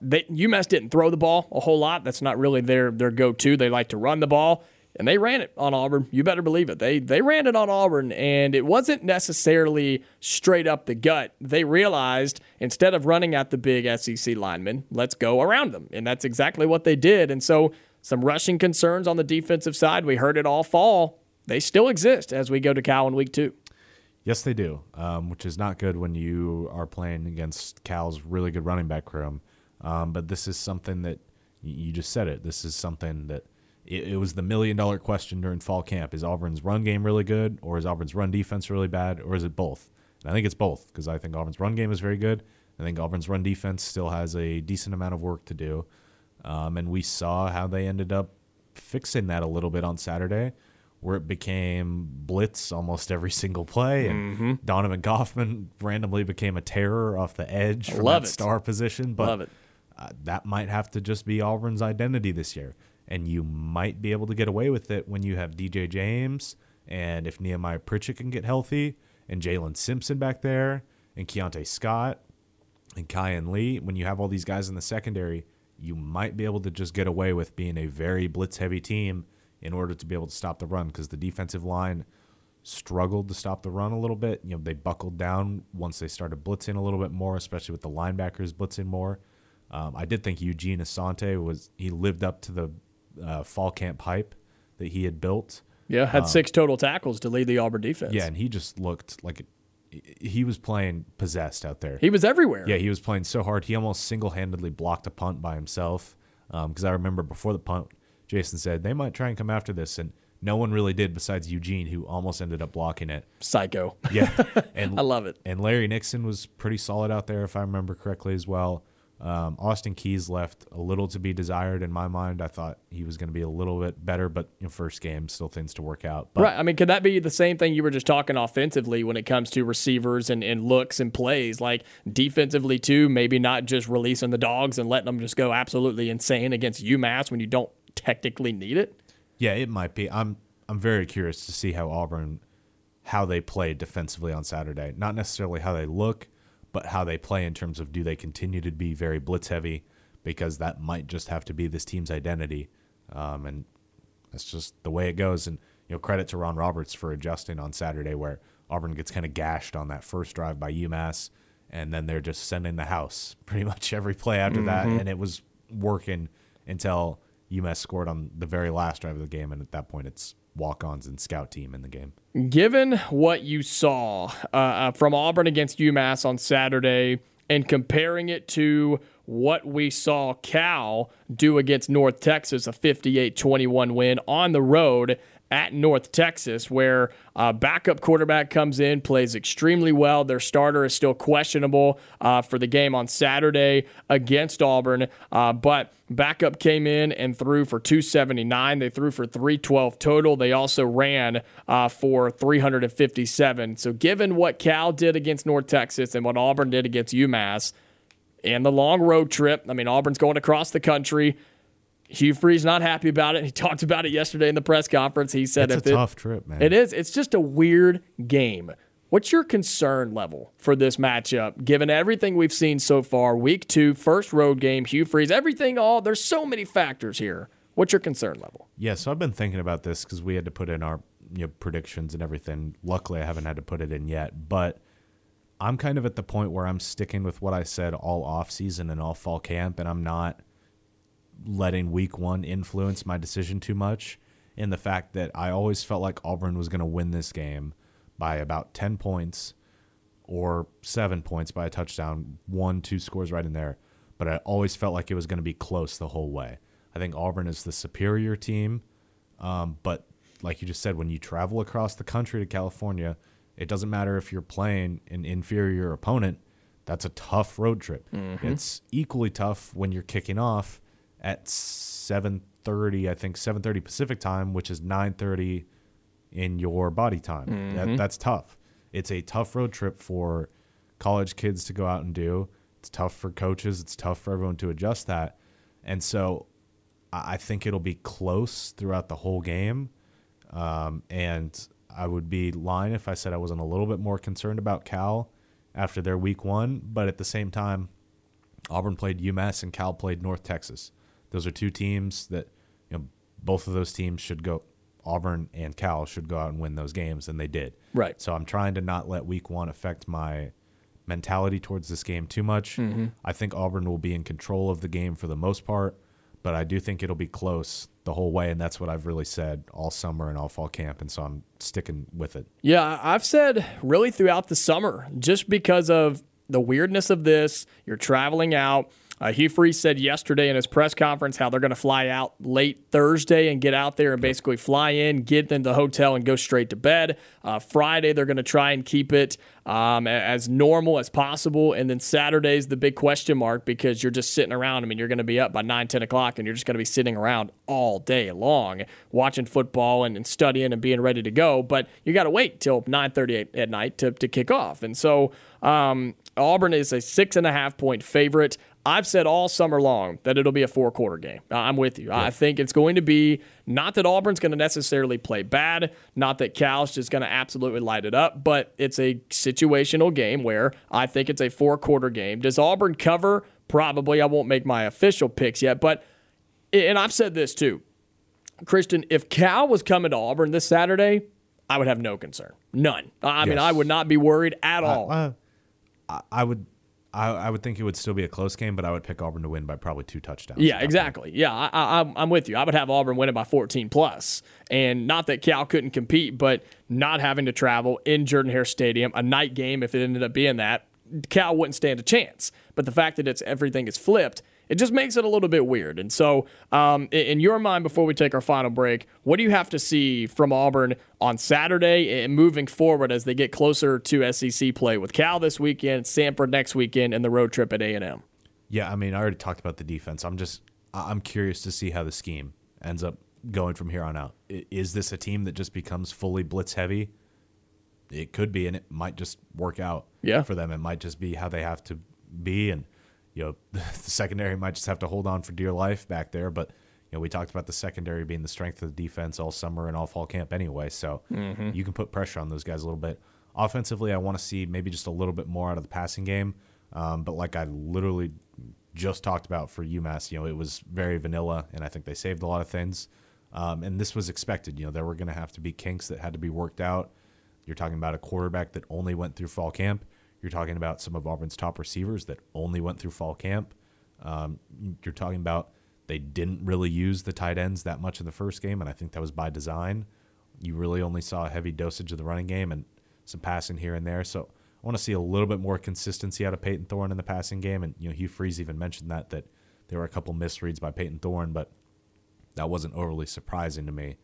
they, UMass didn't throw the ball a whole lot. That's not really their their go to. They like to run the ball, and they ran it on Auburn. You better believe it. They they ran it on Auburn, and it wasn't necessarily straight up the gut. They realized instead of running at the big SEC linemen, let's go around them, and that's exactly what they did. And so some rushing concerns on the defensive side. We heard it all fall. They still exist as we go to Cal in week two. Yes, they do, um, which is not good when you are playing against Cal's really good running back room. Um, but this is something that you just said it. This is something that it, it was the million dollar question during fall camp: Is Auburn's run game really good, or is Auburn's run defense really bad, or is it both? And I think it's both because I think Auburn's run game is very good. I think Auburn's run defense still has a decent amount of work to do, um, and we saw how they ended up fixing that a little bit on Saturday where it became blitz almost every *laughs* single play, and Mm-hmm. Donovan Kaufman randomly became a terror off the edge from Love that it. star position. But Love it. Uh, that might have to just be Auburn's identity this year, and you might be able to get away with it when you have DJ James and if Nehemiah Pritchett can get healthy, and Jaylin Simpson back there, and Keionte Scott and Kayin Lee. When you have all these guys in the secondary, you might be able to just get away with being a very blitz heavy team in order to be able to stop the run because the defensive line struggled to stop the run a little bit. You know, they buckled down once they started blitzing a little bit more, especially with the linebackers blitzing more. Um, I did think Eugene Asante was he lived up to the uh, fall camp hype that he had built. Yeah, had six total tackles to lead the Auburn defense. Yeah, and he just looked like he was playing possessed out there. He was everywhere. Yeah, he was playing so hard. He almost single handedly blocked a punt by himself. Because I remember before the punt, Jason said they might try and come after this, and no one really did besides Eugene, who almost ended up blocking it. Psycho. Yeah, *laughs* and I love it. And Larry Nixon was pretty solid out there, if I remember correctly, as well. Um, Austin Keys left a little to be desired in my mind. I thought he was going to be a little bit better, but you know, first game, still things to work out. But Right. I mean, could that be the same thing you were just talking offensively when it comes to receivers and, and looks and plays? Like defensively, too, maybe not just releasing the dogs and letting them just go absolutely insane against UMass when you don't technically need it? Yeah, it might be. I'm I'm very curious to see how Auburn how they play defensively on Saturday. Not necessarily how they look, but how they play in terms of do they continue to be very blitz heavy because that might just have to be this team's identity. Um, and that's just the way it goes. And you know, credit to Ron Roberts for adjusting on Saturday where Auburn gets kind of gashed on that first drive by UMass and then they're just sending the house *laughs* pretty much every play after that and it was working until UMass scored on the very last drive of the game and at that point it's walk-ons and scout team in the game. Given what you saw uh, uh, from Auburn against UMass on Saturday and comparing it to what we saw Cal do against North Texas, a 58 21 win on the road at North Texas, where uh, backup quarterback comes in, plays extremely well. Their starter is still questionable uh, for the game on Saturday against Auburn, uh, but backup came in and threw for 279. They threw for 312 total. They also ran uh, for 357. So, given what Cal did against North Texas and what Auburn did against UMass, and the long road trip. I mean, Auburn's going across the country. Hugh Freeze not happy about it. He *laughs* talked about it yesterday in the press conference. He said, "It's a it, tough trip, man. It is. It's just a weird game." What's your concern level for this matchup, given everything we've seen so far? Week two, first road game, Hugh Freeze, everything. All there's so many factors here. What's your concern level? Yeah, so I've been thinking about this because we had to put in our you know, predictions and everything. Luckily, I haven't had to put it in yet, but I'm kind of at the point where I'm sticking with what I said all off season and all fall camp, and I'm not letting week one influence my decision too much. In the fact that I always felt like Auburn was going to win this game by about 10 points or seven points by a touchdown, one, two scores right in there. But I always felt like it was going to be close the whole way. I think Auburn is the superior team. Um, but like you just said, when you travel across the country to California, it doesn't matter if you're playing an inferior opponent. That's a tough road trip. Mm-hmm. It's equally tough when you're kicking off at 7:30, I think 7:30 Pacific time, which is 9:30 in your body time. Mm-hmm. That, that's tough. It's a tough road trip for college kids to go out and do. It's tough for coaches. It's tough for everyone to adjust that. And so I think it'll be close throughout the whole game. Um, and I would be lying if I said I wasn't a little bit more concerned about Cal after their week one. But at the same time, Auburn played UMass and Cal played North Texas. Those are two teams that, you know, both of those teams should go. Auburn and Cal should go out and win those games, and they did. Right. So I'm trying to not let week one affect my mentality towards this game too much. Mm-hmm. I think Auburn will be in control of the game for the most part, but I do think it'll be close the whole way, and that's what I've really said all summer and all fall camp, and so I'm sticking with it. Yeah, I've said really throughout the summer, just because of the weirdness of this. You're traveling out. Uh, Hugh Freeze said yesterday in his press conference how they're going to fly out late Thursday and get out there and basically fly in, get in the hotel, and go straight to bed. Uh, Friday, they're going to try and keep it um, as normal as possible. And then Saturday's the big question mark because you're just sitting around. I mean, you're going to be up by 9, 10 o'clock and you're just going to be sitting around all day long watching football and, and studying and being ready to go. But you got to wait till 9.30 at night to, to kick off. And so um, Auburn is a six and a half point favorite. I've said all summer long that it'll be a four quarter game. I'm with you. Yeah. I think it's going to be not that Auburn's going to necessarily play bad, not that Cal's just going to absolutely light it up, but it's a situational game where I think it's a four quarter game. Does Auburn cover? Probably. I won't make my official picks yet, but, and I've said this too. Christian, if Cal was coming to Auburn this Saturday, I would have no concern. None. I yes. mean, I would not be worried at all. Uh, uh, I would I, I, would think it would still be a close game, but I would pick Auburn to win by probably two touchdowns. Yeah, exactly. Point. Yeah, I, I, I'm with you. I would have Auburn win it by 14 plus, and not that Cal couldn't compete, but not having to travel in Jordan Hare Stadium, a night game. If it ended up being that, Cal wouldn't stand a chance. But the fact that it's everything is flipped it just makes it a little bit weird. And so, um, in your mind, before we take our final break, what do you have to see from Auburn on Saturday and moving forward as they get closer to SEC play with Cal this weekend, Samford next weekend, and the road trip at A and M? Yeah, I mean, I already talked about the defense. I'm just, I'm curious to see how the scheme ends up going from here on out. Is this a team that just becomes fully blitz heavy? It could be, and it might just work out yeah. for them. It might just be how they have to be, and you know, *laughs* the secondary might just have to hold on for dear life back there. But you know, we talked about the secondary being the strength of the defense all summer and all fall camp anyway. So mm-hmm. you can put pressure on those guys a little bit. Offensively, I want to see maybe just a little bit more out of the passing game. Um, but like I literally just talked about for UMass, you know, it was very vanilla, and I think they saved a lot of things. Um, and this was expected. You know, there were going to have to be kinks that had to be worked out. You're talking about a quarterback that only went through fall camp. You're talking about some of Auburn's top receivers that only went through fall camp. Um, you're talking about they didn't really use the tight ends that much in the first game, and I think that was by design. You really only saw a heavy dosage of the running game and some passing here and there. So I want to see a little bit more consistency out of Payton Thorne in the passing game. And you know, Hugh Freeze even mentioned that that there were a couple misreads by Payton Thorne, but that wasn't overly surprising to me,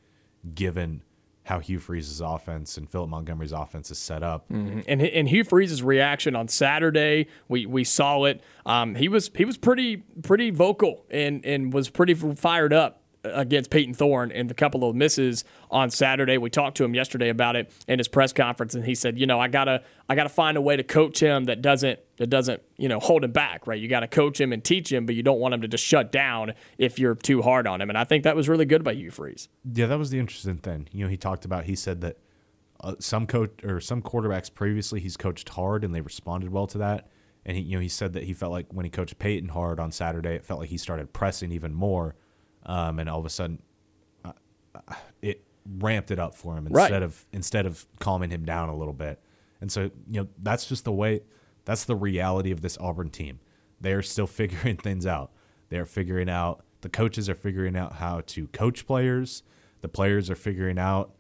given how Hugh Freeze's offense and Philip Montgomery's offense is set up. Mm-hmm. And and Hugh Freeze's reaction on Saturday, we we saw it. Um, he was he was pretty pretty vocal and and was pretty fired up against Payton Thorne and the couple of misses on Saturday. We talked to him yesterday about it in his press conference, and he said, "You know, I gotta, I gotta find a way to coach him that doesn't, that doesn't, you know, hold him back. Right? You got to coach him and teach him, but you don't want him to just shut down if you're too hard on him." And I think that was really good by Hugh Freeze. Yeah, that was the interesting thing. You know, he talked about. He said that uh, some coach or some quarterbacks previously he's coached hard and they responded well to that. And he, you know, he said that he felt like when he coached Payton hard on Saturday, it felt like he started pressing even more um, and all of a sudden uh, it ramped it up for him instead right. of instead of calming him down a little bit. And so you know that's just the way that's the reality of this Auburn team. They're still *laughs* figuring things out. They're figuring out the coaches are figuring out how to coach players. The players are figuring out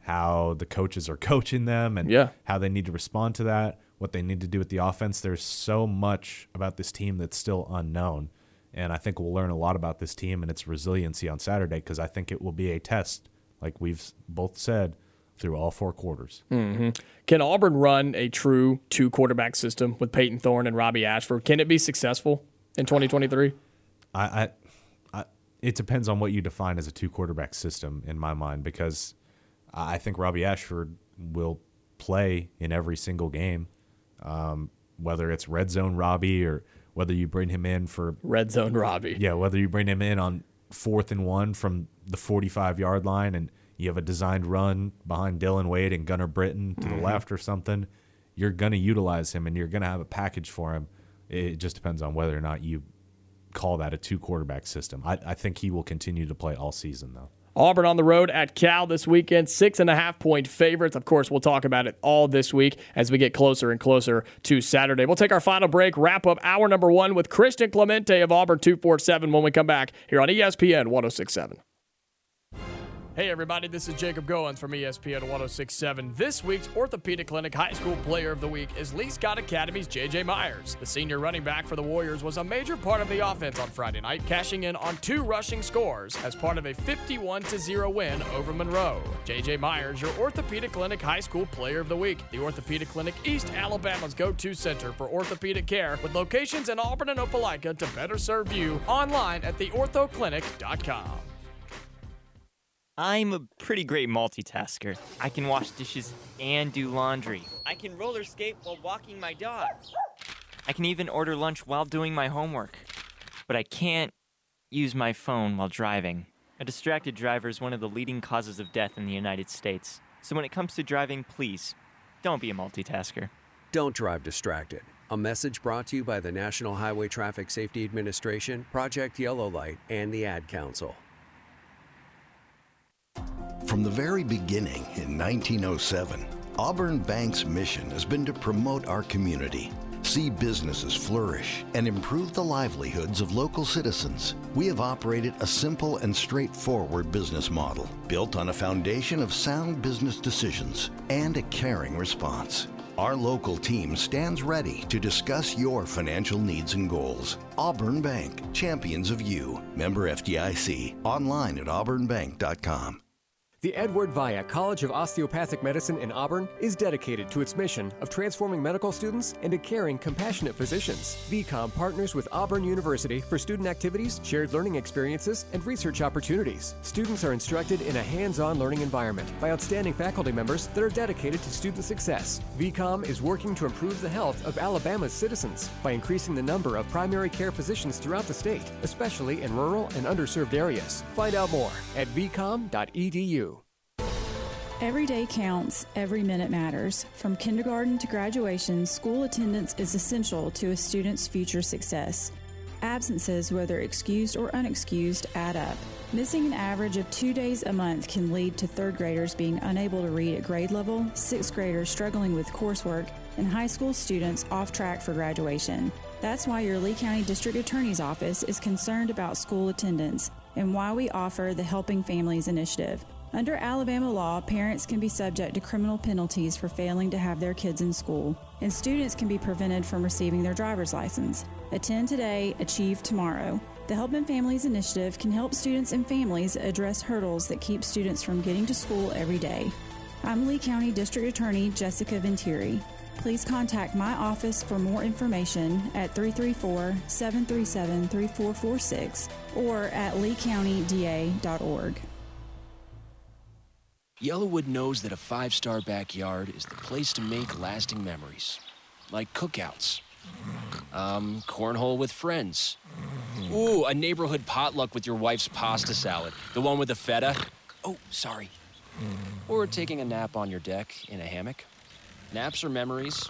how the coaches are *laughs* coaching them and yeah. how they need to respond to that, what they need to do with the offense. There's so much about this team that's still unknown. And I think we'll learn a lot about this team and its resiliency on Saturday because I think it will be a test, like we've both said, through all four quarters. Mm-hmm. Can Auburn run a true two quarterback system with Payton Thorne and Robbie Ashford? Can it be successful in 2023? I, I, I, it depends on what you define as a two quarterback system in my mind because I think Robbie Ashford will play in every single game, um, whether it's red zone Robbie or whether you bring him in for red zone Robbie. Yeah, whether you bring him in on fourth and one from the 45 yard line and you have a designed run behind Dillon Wade and Gunnar Britton to mm-hmm. the left or something, you're going to utilize him and you're going to have a package for him. It just depends on whether or not you call that a two quarterback system. I, I think he will continue to play all season, though. Auburn on the road at Cal this weekend, six and a half point favorites. Of course, we'll talk about it all this week as we get closer and closer to Saturday. We'll take our final break, wrap up hour number one with Christian Clemente of Auburn 247 when we come back here on ESPN 1067. Hey, everybody, this is Jacob Goins from ESPN 1067. This week's Orthopedic Clinic High School Player of the Week is Lee Scott Academy's J.J. Myers. The senior running back for the Warriors was a major part of the offense on Friday night, cashing in on two rushing scores as part of a 51 0 win over Monroe. J.J. Myers, your Orthopedic Clinic High School Player of the Week. The Orthopedic Clinic, East Alabama's go to center for orthopedic care, with locations in Auburn and Opelika to better serve you online at theorthoclinic.com. I'm a pretty great multitasker. I can wash dishes and do laundry. I can roller skate while walking my dog. I can even order lunch while doing my homework. But I can't use my phone while driving. A distracted driver is one of the leading causes of death in the United States. So when it comes to driving, please don't be a multitasker. Don't drive distracted. A message brought to you by the National Highway Traffic Safety Administration, Project Yellow Light, and the Ad Council. From the very beginning in 1907, Auburn Bank's mission has been to promote our community, see businesses flourish, and improve the livelihoods of local citizens. We have operated a simple and straightforward business model built on a foundation of sound business decisions and a caring response. Our local team stands ready to discuss your financial needs and goals. Auburn Bank, champions of you. Member FDIC. Online at auburnbank.com. The Edward Via College of Osteopathic Medicine in Auburn is dedicated to its mission of transforming medical students into caring, compassionate physicians. VCOM partners with Auburn University for student activities, shared learning experiences, and research opportunities. Students are instructed in a hands on learning environment by outstanding faculty members that are dedicated to student success. VCOM is working to improve the health of Alabama's citizens by increasing the number of primary care physicians throughout the state, especially in rural and underserved areas. Find out more at vcom.edu. Every day counts, every minute matters. From kindergarten to graduation, school attendance is essential to a student's future success. Absences, whether excused or unexcused, add up. Missing an average of two days a month can lead to third graders being unable to read at grade level, sixth graders struggling with coursework, and high school students off track for graduation. That's why your Lee County District Attorney's Office is concerned about school attendance and why we offer the Helping Families Initiative. Under Alabama law, parents can be subject to criminal penalties for failing to have their kids in school, and students can be prevented from receiving their driver's license. Attend today, achieve tomorrow. The Helping Families Initiative can help students and families address hurdles that keep students from getting to school every day. I'm Lee County District Attorney Jessica Ventiere. Please contact my office for more information at 334 737 3446 or at leecountyda.org. YellaWood knows that a five star backyard is the place to make lasting memories, like cookouts, um, cornhole with friends. Ooh, a neighborhood potluck with your wife's pasta salad, the one with the feta. Oh, sorry. Or taking a nap on your deck in a hammock. Naps are memories.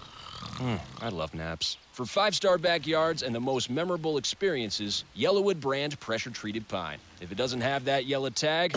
Mm, I love naps. For five star backyards and the most memorable experiences, YellaWood brand pressure treated pine. If it doesn't have that yellow tag,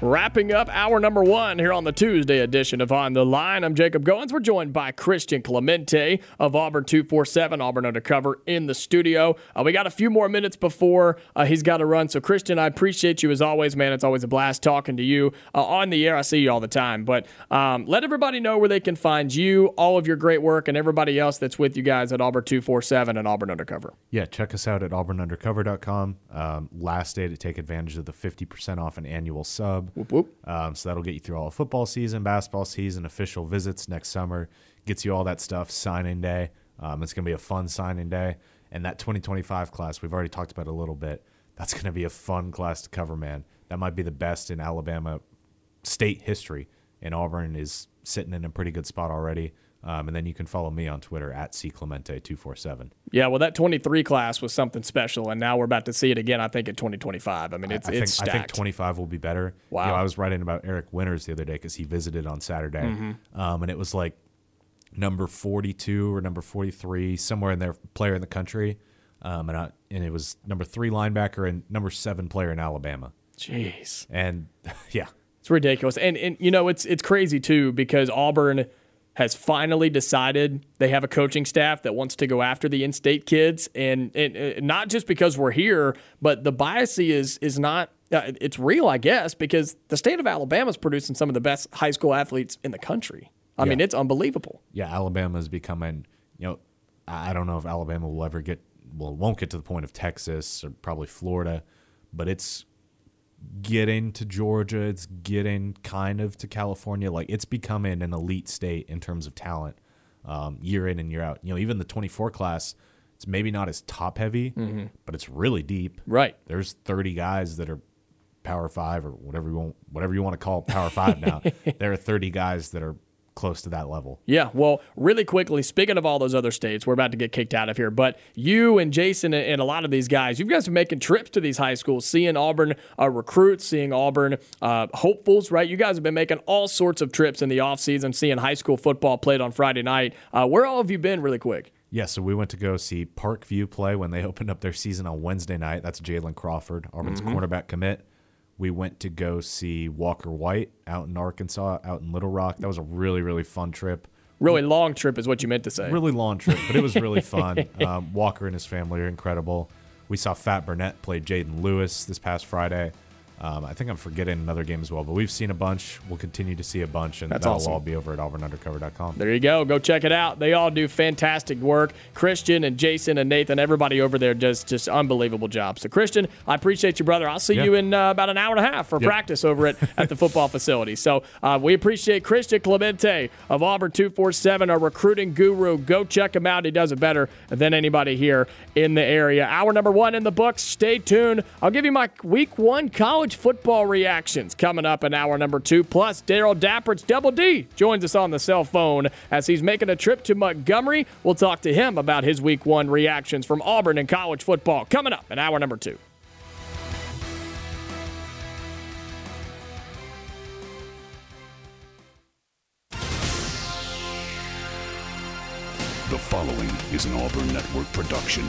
Wrapping up hour number one here on the Tuesday edition of On the Line. I'm Jacob Goins. We're joined by Christian Clemente of Auburn 247, Auburn Undercover in the studio. Uh, we got a few more minutes before uh, he's got to run. So, Christian, I appreciate you as always, man. It's always a blast talking to you uh, on the air. I see you all the time. But um, let everybody know where they can find you, all of your great work, and everybody else that's with you guys at Auburn 247 and Auburn Undercover. Yeah, check us out at auburnundercover.com. Um, last day to take advantage of the 50% off an annual sub. Whoop, whoop. Um, so that'll get you through all football season, basketball season, official visits next summer. Gets you all that stuff. Signing day. Um, it's going to be a fun signing day. And that 2025 class, we've already talked about a little bit. That's going to be a fun class to cover, man. That might be the best in Alabama state history. And Auburn is sitting in a pretty good spot already. Um, and then you can follow me on Twitter at cclemente247. Yeah, well, that 23 class was something special, and now we're about to see it again. I think in 2025. I mean, it's I, I it's think, stacked. I think 25 will be better. Wow. You know, I was writing about Eric Winters the other day because he visited on Saturday, Mm-hmm. um, and it was like number 42 or number 43, somewhere in there, player in the country, um, and I, and it was number three linebacker and number seven player in Alabama. Jeez, And *laughs* yeah, it's ridiculous. And and you know, it's it's crazy too because Auburn has finally decided they have a coaching staff that wants to go after the in-state kids, and, and, and not just because we're here, but the bias is is not. Uh, it's real, I guess, because the state of Alabama is producing some of the best high school athletes in the country. I mean, it's unbelievable. yeah, Alabama is becoming, you know, I don't know if Alabama will ever get, well, won't get to the point of Texas or probably Florida, but it's getting to Georgia. It's getting kind of to California. Like it's becoming an elite state in terms of talent um, year in and year out. You know, even the 24 class, it's maybe not as top heavy, but it's really deep. Right. There's 30 guys that are power five or whatever you want, whatever you want to call power five now. *laughs* there are 30 guys that are close to that level. Yeah, well, really quickly, speaking of all those other states, we're about to get kicked out of here, but you and Jason and a lot of these guys, you guys are making trips to these high schools, seeing Auburn uh, recruits, seeing Auburn uh, hopefuls, right? You guys have been making all sorts of trips in the offseason, seeing high school football played on Friday night. Uh, where all have you been, really quick? Yeah, so we went to go see Parkview play when they *laughs* opened up their season on Wednesday night. That's Jalen Crawford, Auburn's cornerback commit. We went to go see Walker White out in Arkansas, out in Little Rock. That was a really, really fun trip. Really long trip is what you meant to say. Really long trip, but it was really *laughs* fun. Um, Walker and his family are incredible. We saw Fat Burnett play Jaden Lewis this past Friday. Um, I think I'm forgetting another game as well, but we've seen a bunch. We'll continue to see a bunch, and That's that'll awesome. all be over at auburnundercover.com. There you go. Go check it out. They all do fantastic work. Christian and Jason and Nathan, everybody over there does just unbelievable jobs. So, Christian, I appreciate you, brother. I'll see Yeah. you in uh, about an hour and a half for Yep. practice over at, at the football *laughs* facility. So, uh, we appreciate Christian Clemente of Auburn 247, our recruiting guru. Go check him out. He does it better than anybody here in the area. Hour number one in the books. Stay tuned. I'll give you my week one college football reactions coming up in hour number two. Plus, Darrell Dapprich Double D joins us on the cell phone as he's making a trip to Montgomery. We'll talk to him about his week one reactions from Auburn and college football coming up in hour number two. The following is an Auburn Network production.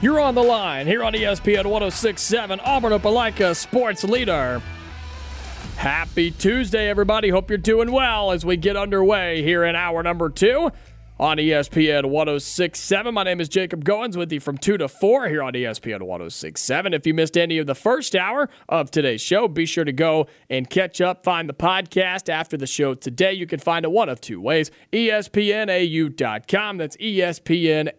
You're on the line here on ESPN 1067, Auburn Opelika Sports Leader. Happy Tuesday, everybody. Hope you're doing well as we get underway here in hour number two on ESPN 1067. My name is Jacob Goins with you from 2 to 4 here on ESPN 1067. If you missed any of the first hour of today's show, be sure to go and catch up. Find the podcast after the show today. You can find it one of two ways ESPNAU.com. That's ESPNAU.com.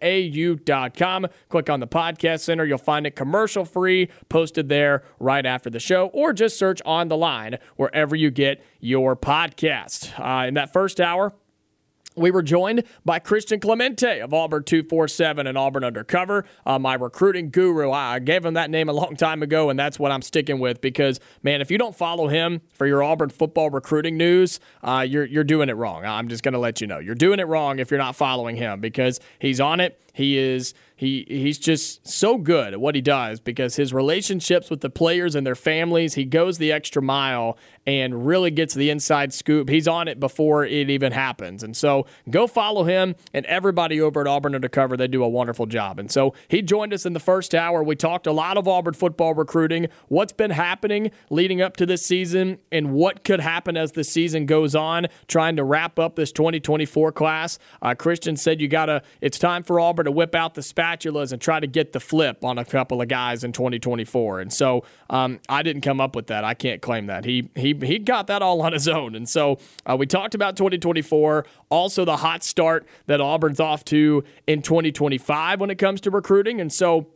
Click on the podcast center. You'll find it commercial free, posted there right after the show, or just search on the line wherever you get your podcast. Uh, in that first hour, we were joined by Christian Clemente of Auburn 247 and Auburn Undercover, uh, my recruiting guru. I gave him that name a long time ago, and that's what I'm sticking with because, man, if you don't follow him for your Auburn football recruiting news, uh, you're, you're doing it wrong. I'm just going to let you know. You're doing it wrong if you're not following him because he's on it. He is he he's just so good at what he does because his relationships with the players and their families, he goes the extra mile and really gets the inside scoop. He's on it before it even happens. And so go follow him and everybody over at Auburn Undercover. They do a wonderful job. And so he joined us in the first hour. We talked a lot of Auburn football recruiting, what's been happening leading up to this season, and what could happen as the season goes on, trying to wrap up this 2024 class. Uh, Christian said you gotta it's time for Auburn to whip out the spatulas and try to get the flip on a couple of guys in 2024. And so um, I didn't come up with that. I can't claim that. He he he got that all on his own. And so uh, we talked about 2024, also the hot start that Auburn's off to in 2025 when it comes to recruiting. And so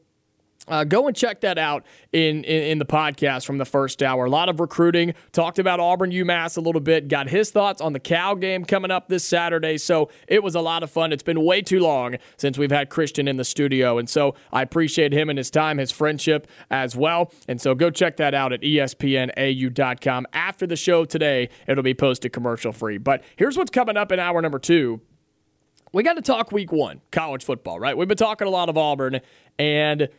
uh, go and check that out in, in, in the podcast from the first hour. A lot of recruiting. Talked about Auburn UMass a little bit. Got his thoughts on the Cal game coming up this Saturday. So it was a lot of fun. It's been way too long since we've had Christian in the studio, and so I appreciate him and his time, his friendship as well. And so go check that out at ESPNAU.com. After the show today, it'll be posted commercial free. But here's what's coming up in hour number two we got to talk week one, college football, right? We've been talking a lot of Auburn, and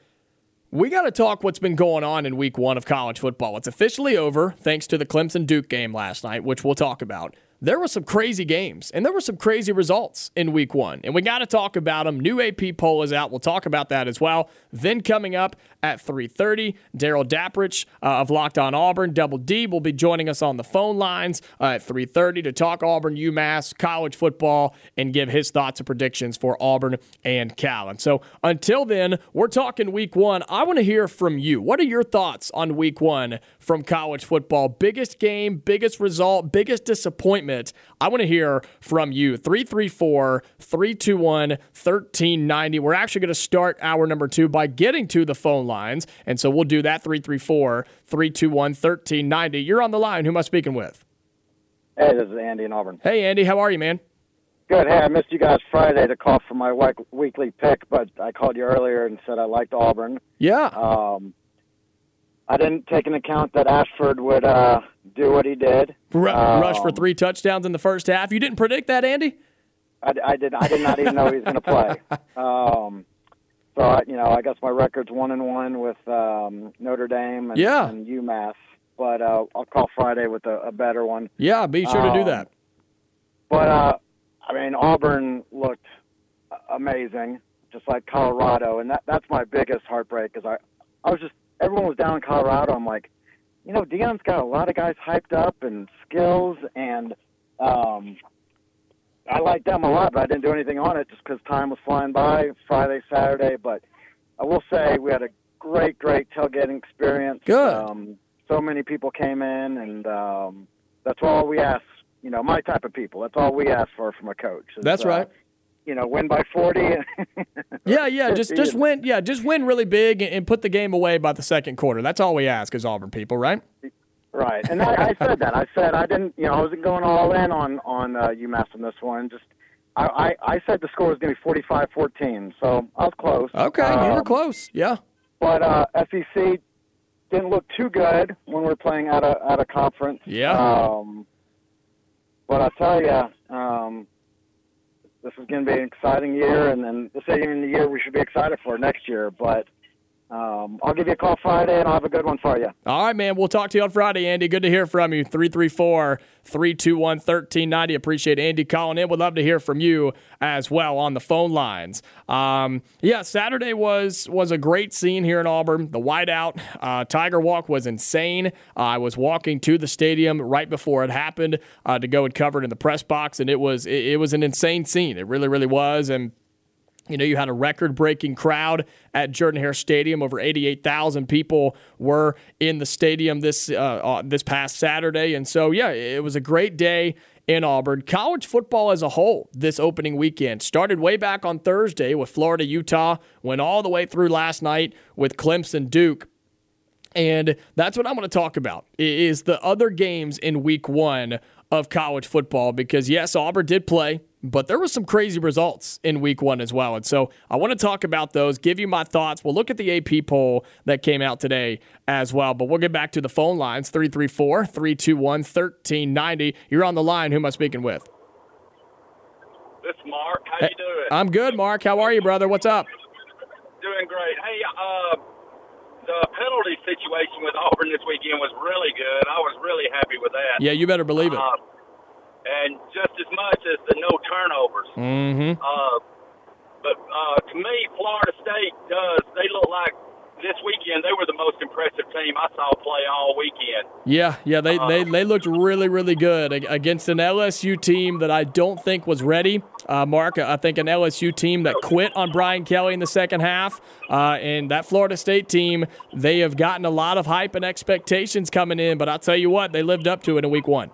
we got to talk what's been going on in week one of college football. It's officially over thanks to the Clemson Duke game last night, which we'll talk about. There were some crazy games and there were some crazy results in week one, and we got to talk about them. New AP poll is out. We'll talk about that as well. Then coming up at 3:30, Darrell Dapprich uh, of Locked On Auburn, Double D, will be joining us on the phone lines uh, at 3:30 to talk Auburn, UMass, college football, and give his thoughts and predictions for Auburn and Cal. And so until then, we're talking week one. I want to hear from you. What are your thoughts on week one from college football? Biggest game, biggest result, biggest disappointment. I want to hear from you. 334 321 1390. We're actually going to start hour number two by getting to the phone lines. And so we'll do that 334 321 1390. You're on the line. Who am I speaking with? Hey, this is Andy in Auburn. Hey, Andy. How are you, man? Good. Hey, I missed you guys Friday to call for my weekly pick, but I called you earlier and said I liked Auburn. Yeah. Um, I didn't take into account that Ashford would uh, do what he did. Ru- rush for Um, three touchdowns in the first half. You didn't predict that, Andy? I, I did. I did not even know he was going to play. *laughs* Um, so I, you know, I guess my record's one and one with um, Notre Dame and, Yeah. and UMass. But uh, I'll call Friday with a, a better one. Yeah, be sure to do Um, that. But uh, I mean, Auburn looked amazing, just like Colorado, and that that's my biggest heartbreak. Because I, I was just everyone was down in Colorado. I'm like, you know, Deion's got a lot of guys hyped up and skills, and um, I like them a lot, but I didn't do anything on it just because time was flying by Friday, Saturday. But I will say we had a great, great tailgating experience. Good. Um, so many people came in, and um, that's all we ask. You know, my type of people. That's all we ask for from a coach. is, That's uh, right. You know, win by forty. *laughs* Yeah, yeah, just just win. Yeah, just win really big and, and put the game away by the second quarter. That's all we ask as Auburn people, right? Right, and I, I said that. I said I didn't. You know, I wasn't going all in on on uh, UMass on this one. Just I, I I said the score was going to be 45-14, so I was close. Okay, you were Um, close. Yeah. But uh, SEC, didn't look too good when we were playing at a at a conference. Yeah. Um, but I tell you, um, this is going to be an exciting year, and then this ain't even the year we should be excited for next year. But um, I'll give you a call Friday, and I'll have a good one for you. All right, man. We'll talk to you on Friday, Andy. Good to hear from you. 334 321 1390. Appreciate Andy calling in. We'd love to hear from you as well on the phone lines. Um, yeah, Saturday was was a great scene here in Auburn. The whiteout uh, Tiger Walk was insane. Uh, I was walking to the stadium right before it happened uh, to go and cover it in the press box, and it was it, it was an insane scene. It really, really was. And you know, you had a record breaking crowd at Jordan Hare Stadium. Over 88,000 people were in the stadium this, uh, uh, this past Saturday. And so, yeah, it was a great day in Auburn. College football as a whole this opening weekend started way back on Thursday with Florida, Utah, went all the way through last night with Clemson, Duke. And that's what I'm going to talk about is the other games in week one of college football because yes, Auburn did play, but there was some crazy results in week one as well. And so I want to talk about those, give you my thoughts. We'll look at the AP poll that came out today as well. But we'll get back to the phone lines 334 321 1390. You're on the line. Who am I speaking with? This Mark. How you doing? I'm good, Mark. How are you, brother? What's up? Doing great. Hey, uh, the penalty situation with Auburn this weekend was really good. I was really happy with that. Yeah, you better believe it. Uh, and just as much as the no turnovers. Mm-hmm. Uh, but uh, to me, Florida State does. They look like this weekend they were the most impressive team I saw play all weekend. Yeah, yeah, they, uh, they, they looked really, really good against an LSU team that I don't think was ready. Uh, Mark, I think an LSU team that quit on Brian Kelly in the second half. Uh, and that Florida State team, they have gotten a lot of hype and expectations coming in, but I'll tell you what, they lived up to it in week one.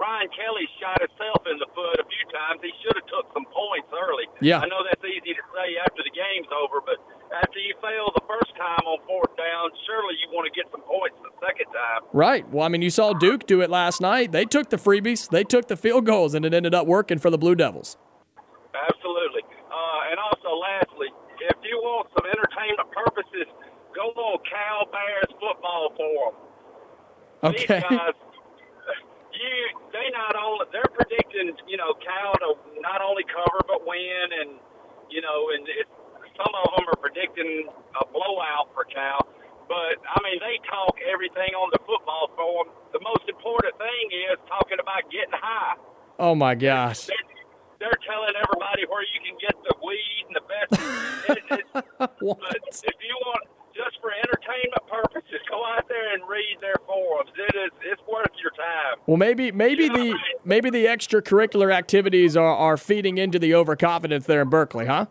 I tell you, LSU, Brian Kelly shot himself in the foot a few times. He should have took some points early. Yeah. I know that's easy to say after the game's over, but after you fail the first time on fourth down, surely you want to get some points the second time. Right. Well, I mean, you saw Duke do it last night. They took the freebies, they took the field goals, and it ended up working for the Blue Devils. Absolutely. Uh, and also, lastly, if you want some entertainment purposes, go on Cal Bears football forum. Okay. These *laughs* guys, not only they're predicting you know Cal to not only cover but win, and you know, and it, some of them are predicting a blowout for Cal. But I mean, they talk everything on the football forum. The most important thing is talking about getting high. Oh my gosh. They're, they're telling everybody where you can get the weed and the best. it, *laughs* it, but if you want for entertainment purposes, go out there and read their forums. It is it's worth your time. Well, maybe maybe You know the I mean? maybe the extracurricular activities are, are feeding into the overconfidence there in Berkeley, huh?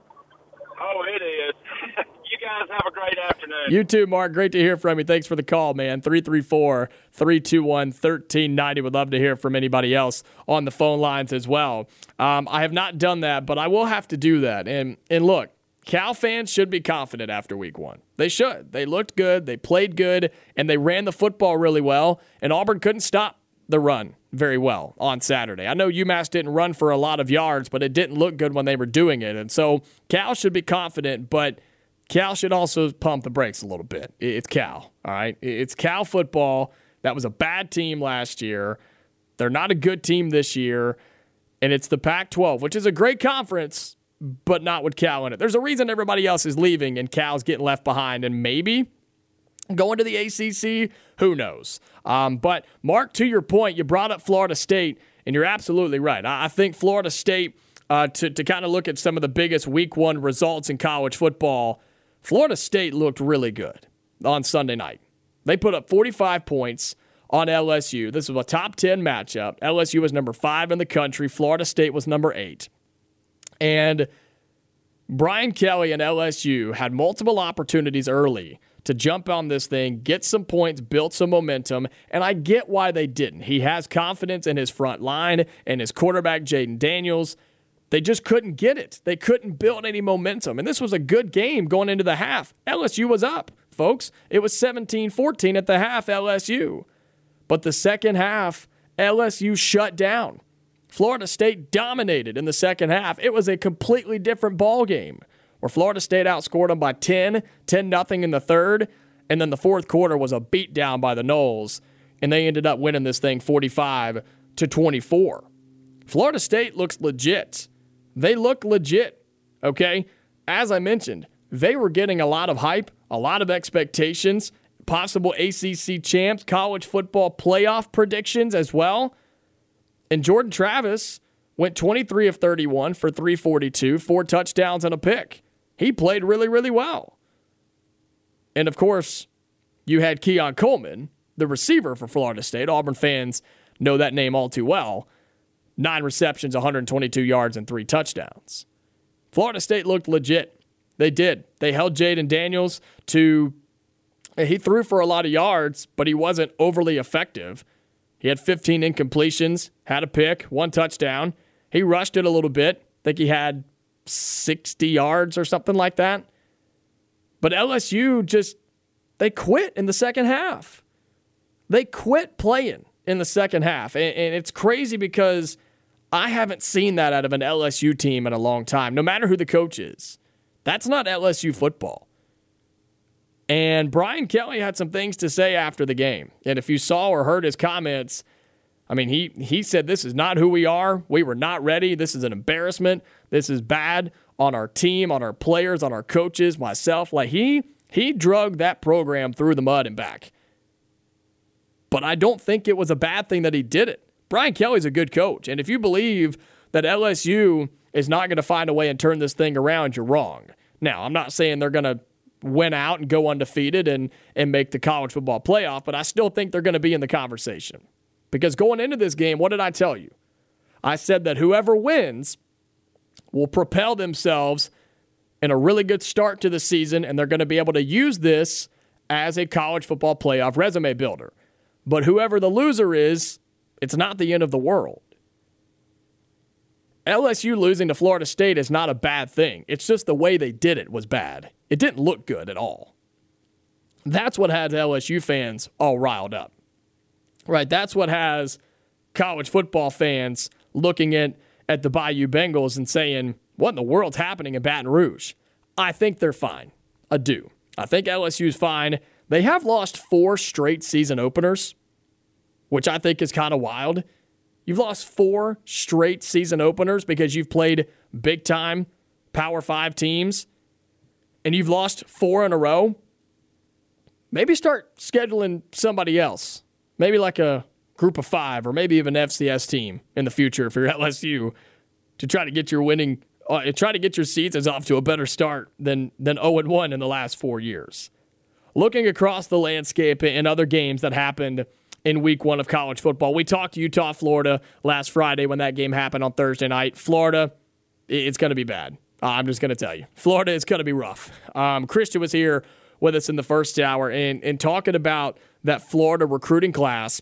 Oh, it is. *laughs* you guys have a great afternoon. You too, Mark. Great to hear from you. Thanks for the call, man. 334 321 1390. Would love to hear from anybody else on the phone lines as well. Um, I have not done that, but I will have to do that. And, and look, Cal fans should be confident after week one. They should. They looked good, they played good, and they ran the football really well. And Auburn couldn't stop the run very well on Saturday. I know UMass didn't run for a lot of yards, but it didn't look good when they were doing it. And so Cal should be confident, but Cal should also pump the brakes a little bit. It's Cal, all right? It's Cal football. That was a bad team last year. They're not a good team this year. And it's the Pac 12, which is a great conference, but not with Cal in it. There's a reason everybody else is leaving and Cal's getting left behind. And maybe going to the ACC, who knows? Um, but, Mark, to your point, you brought up Florida State, and you're absolutely right. I, I think Florida State, uh, to, to kind of look at some of the biggest week one results in college football, Florida State looked really good on Sunday night. They put up 45 points on LSU. This was a top 10 matchup. LSU was number five in the country, Florida State was number eight. And Brian Kelly and LSU had multiple opportunities early to jump on this thing, get some points, build some momentum, and I get why they didn't. He has confidence in his front line and his quarterback, Jayden Daniels. They just couldn't get it. They couldn't build any momentum. And this was a good game going into the half. LSU was up, folks. It was 17 14 at the half, LSU. But the second half, LSU shut down. Florida State dominated in the second half. It was a completely different ball game. where Florida State outscored them by 10, 10 nothing in the third, and then the fourth quarter was a beatdown by the Noles, and they ended up winning this thing 45 to 24. Florida State looks legit. They look legit, okay? As I mentioned, they were getting a lot of hype, a lot of expectations, possible ACC champs, college football playoff predictions as well. And Jordan Travis went 23 of 31 for 342, four touchdowns and a pick. He played really, really well. And of course, you had Keon Coleman, the receiver for Florida State. Auburn fans know that name all too well. Nine receptions, 122 yards, and three touchdowns. Florida State looked legit. They did. They held Jayden Daniels to, he threw for a lot of yards, but he wasn't overly effective. He had 15 incompletions, had a pick, one touchdown. He rushed it a little bit. I think he had 60 yards or something like that. But LSU just, they quit in the second half. They quit playing in the second half. And, it's crazy because I haven't seen that out of an LSU team in a long time, no matter who the coach is. That's not LSU football. And Brian Kelly had some things to say after the game. And if you saw or heard his comments, I mean, he, he said, This is not who we are. We were not ready. This is an embarrassment. This is bad on our team, on our players, on our coaches, myself. Like he he drug that program through the mud and back. But I don't think it was a bad thing that he did it. Brian Kelly's a good coach. And if you believe that LSU is not going to find a way and turn this thing around, you're wrong. Now, I'm not saying they're going to win out and go undefeated and, and make the college football playoff, but I still think they're going to be in the conversation. Because going into this game, what did I tell you? I said that whoever wins will propel themselves in a really good start to the season, and they're going to be able to use this as a college football playoff resume builder. But whoever the loser is, it's not the end of the world. LSU losing to Florida State is not a bad thing. It's just the way they did it was bad. It didn't look good at all. That's what has LSU fans all riled up. Right? That's what has college football fans looking at, at the Bayou Bengals and saying, what in the world's happening in Baton Rouge? I think they're fine. I do. I think LSU's fine. They have lost four straight season openers, which I think is kind of wild. You've lost four straight season openers because you've played big time Power Five teams and you've lost four in a row. Maybe start scheduling somebody else, maybe like a group of five or maybe even FCS team in the future if you're *laughs* LSU to try to get your winning, uh, try to get your seasons off to a better start than than 0 1 in the last four years looking across the landscape in other games that happened in week one of college football. We talked Utah, Florida last Friday when that game happened on Thursday night. Florida, it's going to be bad. I'm just going to tell you. Florida is going to be rough. Um, Christian was here with us in the first hour and, and talking about that Florida recruiting class.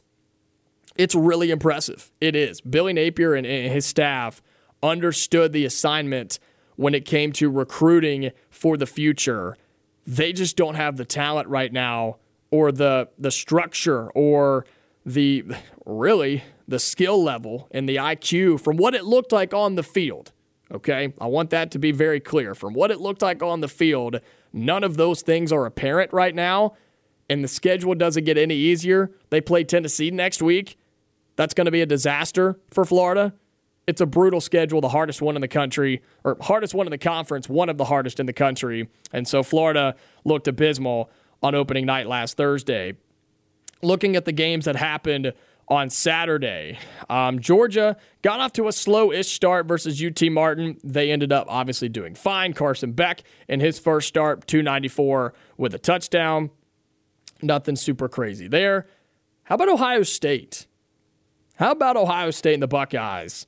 It's really impressive. It is. Billy Napier and, and his staff understood the assignment when it came to recruiting for the future they just don't have the talent right now or the the structure or the really the skill level and the IQ from what it looked like on the field. Okay? I want that to be very clear. From what it looked like on the field, none of those things are apparent right now, and the schedule doesn't get any easier. They play Tennessee next week. That's going to be a disaster for Florida it's a brutal schedule, the hardest one in the country, or hardest one in the conference, one of the hardest in the country. And so Florida looked abysmal on opening night last Thursday. Looking at the games that happened on Saturday, um, Georgia got off to a slow ish start versus UT Martin. They ended up obviously doing fine. Carson Beck in his first start, 294 with a touchdown. Nothing super crazy there. How about Ohio State? How about Ohio State and the Buckeyes?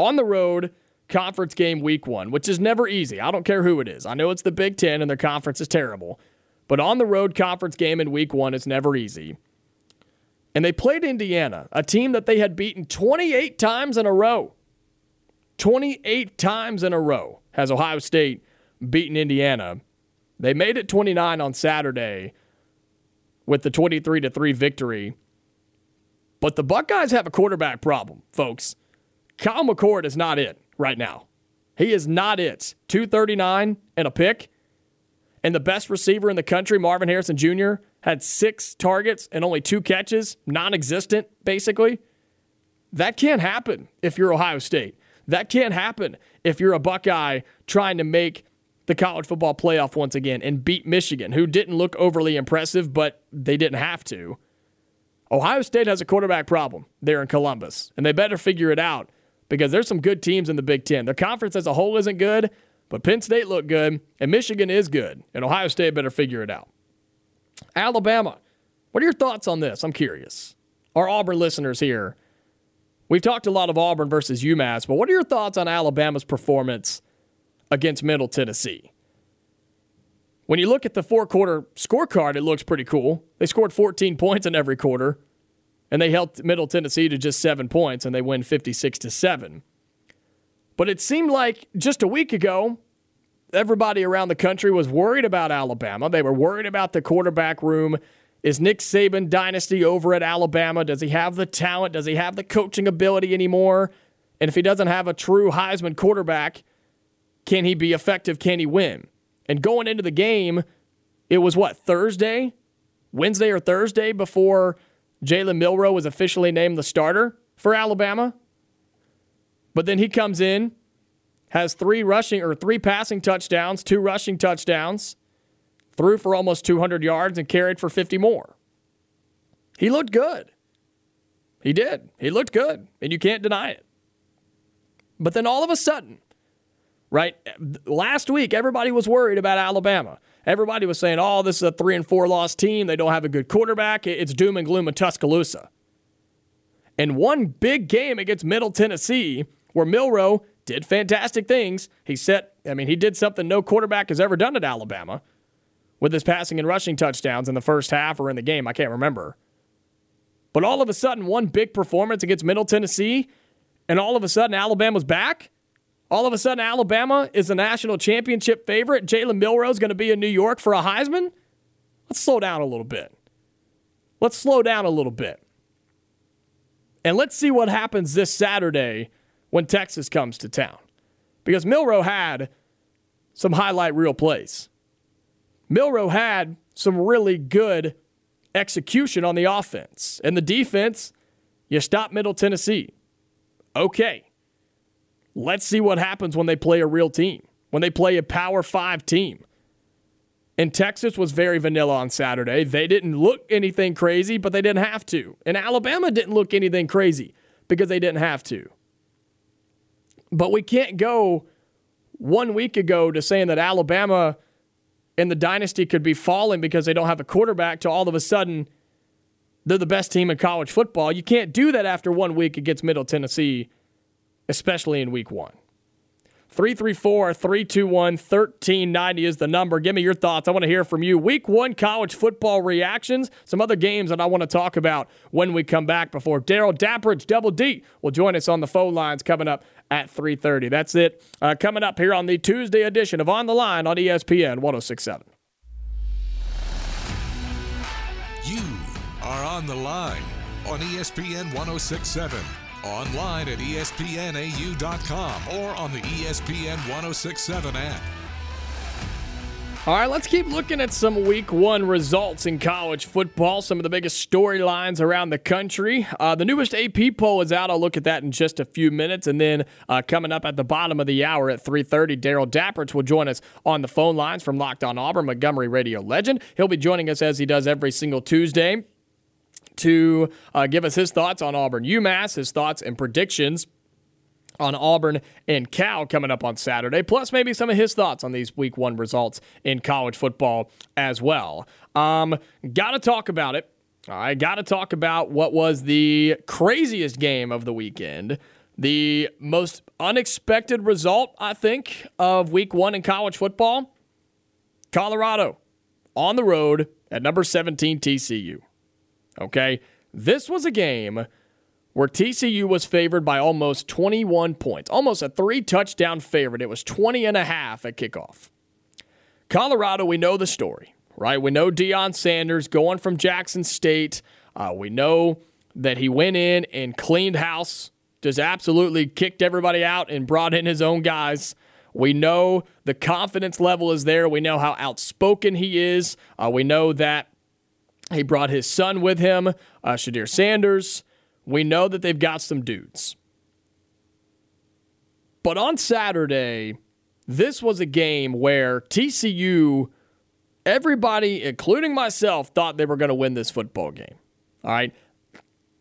on the road conference game week one, which is never easy. I don't care who it is. I know it's the Big Ten and their conference is terrible, but on the road conference game in week one is never easy. And they played Indiana, a team that they had beaten 28 times in a row. 28 times in a row has Ohio State beaten Indiana. They made it 29 on Saturday with the 23 to 3 victory. But the Buckeyes have a quarterback problem, folks. Kyle McCord is not it right now. He is not it. 239 and a pick. And the best receiver in the country, Marvin Harrison Jr., had six targets and only two catches, non existent, basically. That can't happen if you're Ohio State. That can't happen if you're a Buckeye trying to make the college football playoff once again and beat Michigan, who didn't look overly impressive, but they didn't have to. Ohio State has a quarterback problem there in Columbus, and they better figure it out because there's some good teams in the Big Ten. The conference as a whole isn't good, but Penn State looked good, and Michigan is good, and Ohio State better figure it out. Alabama, what are your thoughts on this? I'm curious. Our Auburn listeners here, we've talked a lot of Auburn versus UMass, but what are your thoughts on Alabama's performance against Middle Tennessee? When you look at the four quarter scorecard, it looks pretty cool. They scored 14 points in every quarter, and they held Middle Tennessee to just seven points, and they win 56 to 7. But it seemed like just a week ago, everybody around the country was worried about Alabama. They were worried about the quarterback room. Is Nick Saban dynasty over at Alabama? Does he have the talent? Does he have the coaching ability anymore? And if he doesn't have a true Heisman quarterback, can he be effective? Can he win? And going into the game, it was what, Thursday? Wednesday or Thursday before Jalen Milroe was officially named the starter for Alabama? But then he comes in, has three rushing or three passing touchdowns, two rushing touchdowns, threw for almost 200 yards and carried for 50 more. He looked good. He did. He looked good, and you can't deny it. But then all of a sudden, right, last week everybody was worried about Alabama. Everybody was saying, "Oh, this is a 3 and 4 loss team. They don't have a good quarterback. It's doom and gloom in Tuscaloosa." And one big game against Middle Tennessee where Milroe did fantastic things. He set, I mean, he did something no quarterback has ever done at Alabama with his passing and rushing touchdowns in the first half or in the game. I can't remember. But all of a sudden, one big performance against Middle Tennessee, and all of a sudden, Alabama's back. All of a sudden, Alabama is a national championship favorite. Jalen is going to be in New York for a Heisman. Let's slow down a little bit. Let's slow down a little bit. And let's see what happens this Saturday when Texas comes to town. Because Milroe had some highlight reel plays. Milroe had some really good execution on the offense. And the defense, you stop Middle Tennessee. Okay. Let's see what happens when they play a real team, when they play a Power Five team. And Texas was very vanilla on Saturday. They didn't look anything crazy, but they didn't have to. And Alabama didn't look anything crazy because they didn't have to. But we can't go one week ago to saying that Alabama and the dynasty could be falling because they don't have a quarterback to all of a sudden they're the best team in college football. You can't do that after one week against Middle Tennessee, especially in week one. 334 321 1390 is the number. Give me your thoughts. I want to hear from you. Week one college football reactions, some other games that I want to talk about when we come back before Darrell Dapprich, Double D, will join us on the phone lines coming up at 3.30. That's it. Uh, coming up here on the Tuesday edition of On the Line on ESPN 1067. You are on the line on ESPN 1067 online at espnau.com or on the ESPN 1067 app. All right, let's keep looking at some week one results in college football, some of the biggest storylines around the country. Uh, the newest AP poll is out. I'll look at that in just a few minutes. And then uh, coming up at the bottom of the hour at 3.30, Darrell Dapprich will join us on the phone lines from Locked on Auburn, Montgomery radio legend. He'll be joining us as he does every single Tuesday to uh, give us his thoughts on Auburn UMass, his thoughts and predictions on Auburn and Cal coming up on Saturday, plus maybe some of his thoughts on these week one results in college football as well. Um, got to talk about it. I got to talk about what was the craziest game of the weekend. The most unexpected result, I think, of week one in college football Colorado on the road at number 17 TCU. Okay. This was a game where TCU was favored by almost 21 points, almost a three touchdown favorite. It was 20 and a half at kickoff. Colorado, we know the story, right? We know Deion Sanders going from Jackson State. Uh, we know that he went in and cleaned house, just absolutely kicked everybody out and brought in his own guys. We know the confidence level is there. We know how outspoken he is. Uh, we know that he brought his son with him, uh, Shedeur Sanders. We know that they've got some dudes. But on Saturday, this was a game where TCU, everybody, including myself, thought they were going to win this football game. All right.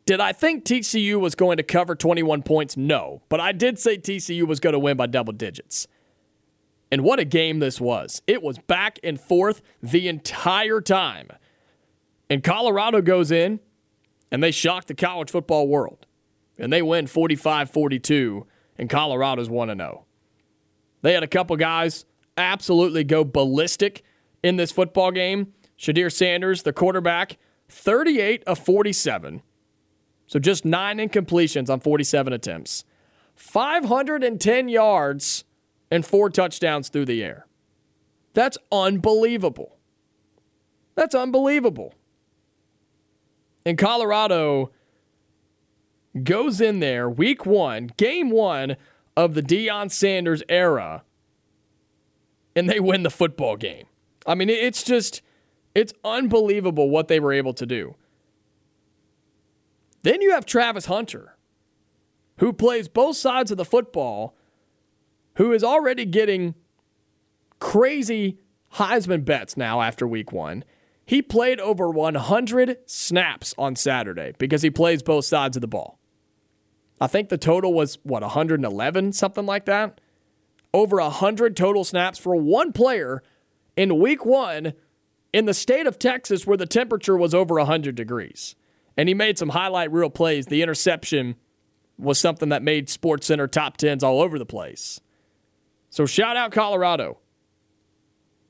Did I think TCU was going to cover 21 points? No. But I did say TCU was going to win by double digits. And what a game this was. It was back and forth the entire time. And Colorado goes in and they shock the college football world. And they win 45 42, and Colorado's 1 0. They had a couple guys absolutely go ballistic in this football game. Shedeur Sanders, the quarterback, 38 of 47. So just nine incompletions on 47 attempts. 510 yards and four touchdowns through the air. That's unbelievable. That's unbelievable. And Colorado goes in there week one, game one of the Deion Sanders era, and they win the football game. I mean, it's just, it's unbelievable what they were able to do. Then you have Travis Hunter, who plays both sides of the football, who is already getting crazy Heisman bets now after week one. He played over 100 snaps on Saturday because he plays both sides of the ball. I think the total was, what, 111, something like that? Over 100 total snaps for one player in week one in the state of Texas where the temperature was over 100 degrees. And he made some highlight reel plays. The interception was something that made Sports Center top tens all over the place. So shout out Colorado.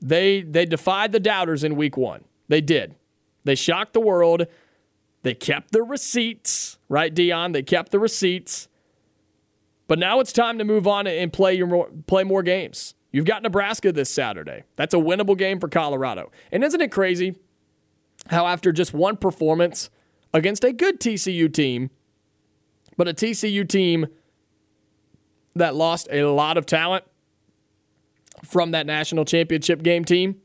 They they defied the doubters in week one. They did. They shocked the world. They kept the receipts, right, Deion? They kept the receipts. But now it's time to move on and play your more, play more games. You've got Nebraska this Saturday. That's a winnable game for Colorado. And isn't it crazy how after just one performance against a good TCU team, but a TCU team that lost a lot of talent from that national championship game team,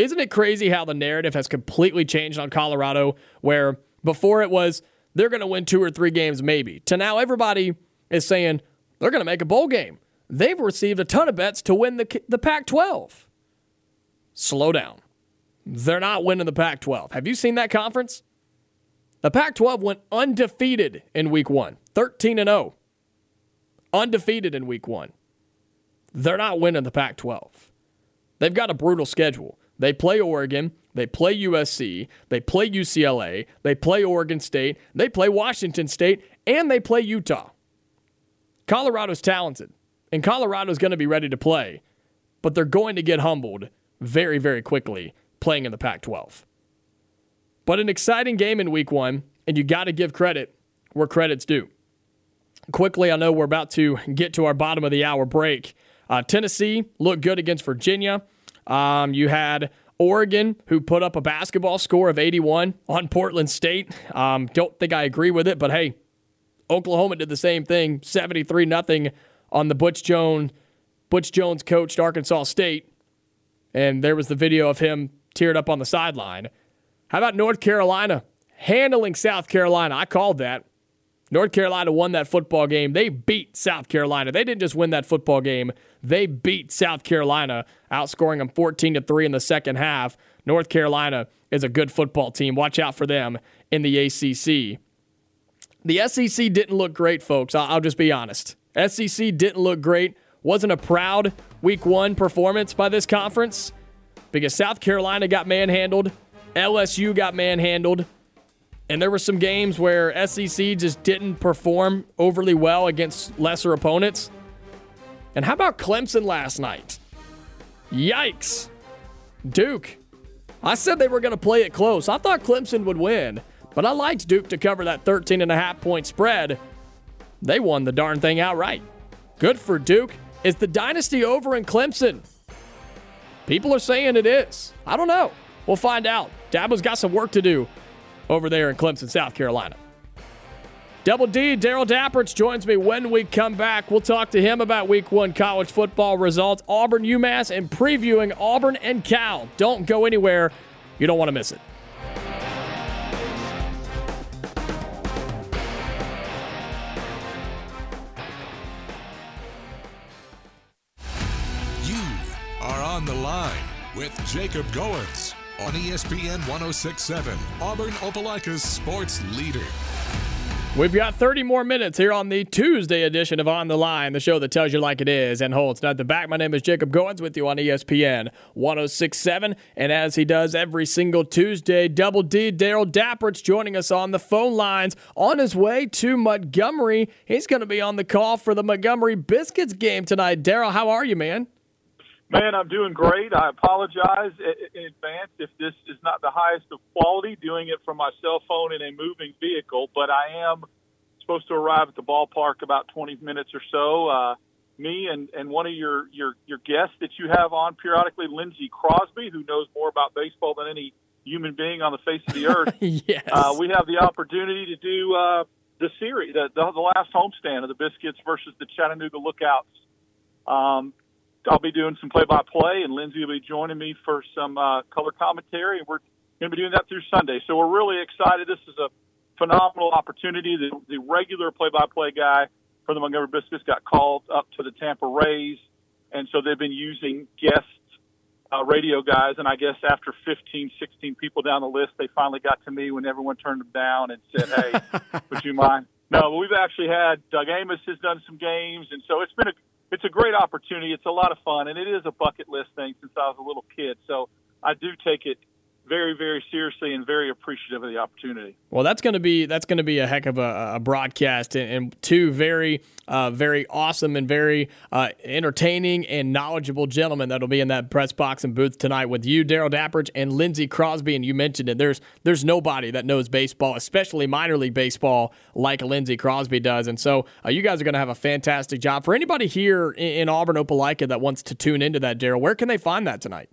isn't it crazy how the narrative has completely changed on Colorado, where before it was they're going to win two or three games maybe, to now everybody is saying they're going to make a bowl game. They've received a ton of bets to win the, the Pac 12. Slow down. They're not winning the Pac 12. Have you seen that conference? The Pac 12 went undefeated in week one, 13 and 0. Undefeated in week one. They're not winning the Pac 12. They've got a brutal schedule. They play Oregon, they play USC, they play UCLA, they play Oregon State, they play Washington State, and they play Utah. Colorado's talented, and Colorado's going to be ready to play, but they're going to get humbled very, very quickly playing in the Pac 12. But an exciting game in week one, and you got to give credit where credit's due. Quickly, I know we're about to get to our bottom of the hour break. Uh, Tennessee looked good against Virginia. Um, you had Oregon, who put up a basketball score of 81 on Portland State. Um, don't think I agree with it, but hey, Oklahoma did the same thing, 73 nothing on the Butch Jones Butch Jones coached Arkansas State, and there was the video of him teared up on the sideline. How about North Carolina handling South Carolina? I called that. North Carolina won that football game. They beat South Carolina. They didn't just win that football game. They beat South Carolina, outscoring them 14 to 3 in the second half. North Carolina is a good football team. Watch out for them in the ACC. The SEC didn't look great, folks. I'll just be honest. SEC didn't look great. Wasn't a proud week 1 performance by this conference because South Carolina got manhandled, LSU got manhandled. And there were some games where SEC just didn't perform overly well against lesser opponents. And how about Clemson last night? Yikes. Duke. I said they were going to play it close. I thought Clemson would win, but I liked Duke to cover that 13 and a half point spread. They won the darn thing outright. Good for Duke. Is the dynasty over in Clemson? People are saying it is. I don't know. We'll find out. Dabo's got some work to do over there in Clemson, South Carolina. Double D, Darrell Dapprich joins me when we come back. We'll talk to him about week one college football results, Auburn, UMass, and previewing Auburn and Cal. Don't go anywhere. You don't want to miss it. You are on the line with Jacob Goins on ESPN 1067, Auburn Opelika's sports leader. We've got 30 more minutes here on the Tuesday edition of On the Line, the show that tells you like it is and holds not the back. My name is Jacob Goins with you on ESPN 1067. And as he does every single Tuesday, Double D Darrell Dapprich's joining us on the phone lines on his way to Montgomery. He's going to be on the call for the Montgomery Biscuits game tonight. Darrell, how are you, man? Man, I'm doing great. I apologize in advance if this is not the highest of quality, doing it from my cell phone in a moving vehicle, but I am supposed to arrive at the ballpark about 20 minutes or so. Uh, me and, and one of your, your, your guests that you have on periodically, Lindsey Crosby, who knows more about baseball than any human being on the face of the earth. *laughs* yes. Uh, we have the opportunity to do uh, the series, the, the, the last homestand of the Biscuits versus the Chattanooga Lookouts. Um, I'll be doing some play-by-play, and Lindsey will be joining me for some uh, color commentary, and we're going to be doing that through Sunday. So we're really excited. This is a phenomenal opportunity. The, the regular play-by-play guy for the Montgomery Biscuits got called up to the Tampa Rays, and so they've been using guest uh, radio guys. And I guess after 15, 16 people down the list, they finally got to me when everyone turned them down and said, "Hey, *laughs* would you mind?" No, we've actually had Doug Amos has done some games, and so it's been a it's a great opportunity. It's a lot of fun, and it is a bucket list thing since I was a little kid. So I do take it very, very seriously and very appreciative of the opportunity. Well, that's going to be that's going to be a heck of a, a broadcast, and, and, two very, uh, very awesome and very uh, entertaining and knowledgeable gentlemen that'll be in that press box and booth tonight with you, Darrell Dapprich, and Lindsey Crosby. And you mentioned it. There's there's nobody that knows baseball, especially minor league baseball, like Lindsey Crosby does. And so uh, you guys are going to have a fantastic job. For anybody here in, in Auburn, Opelika that wants to tune into that, Darrell, where can they find that tonight?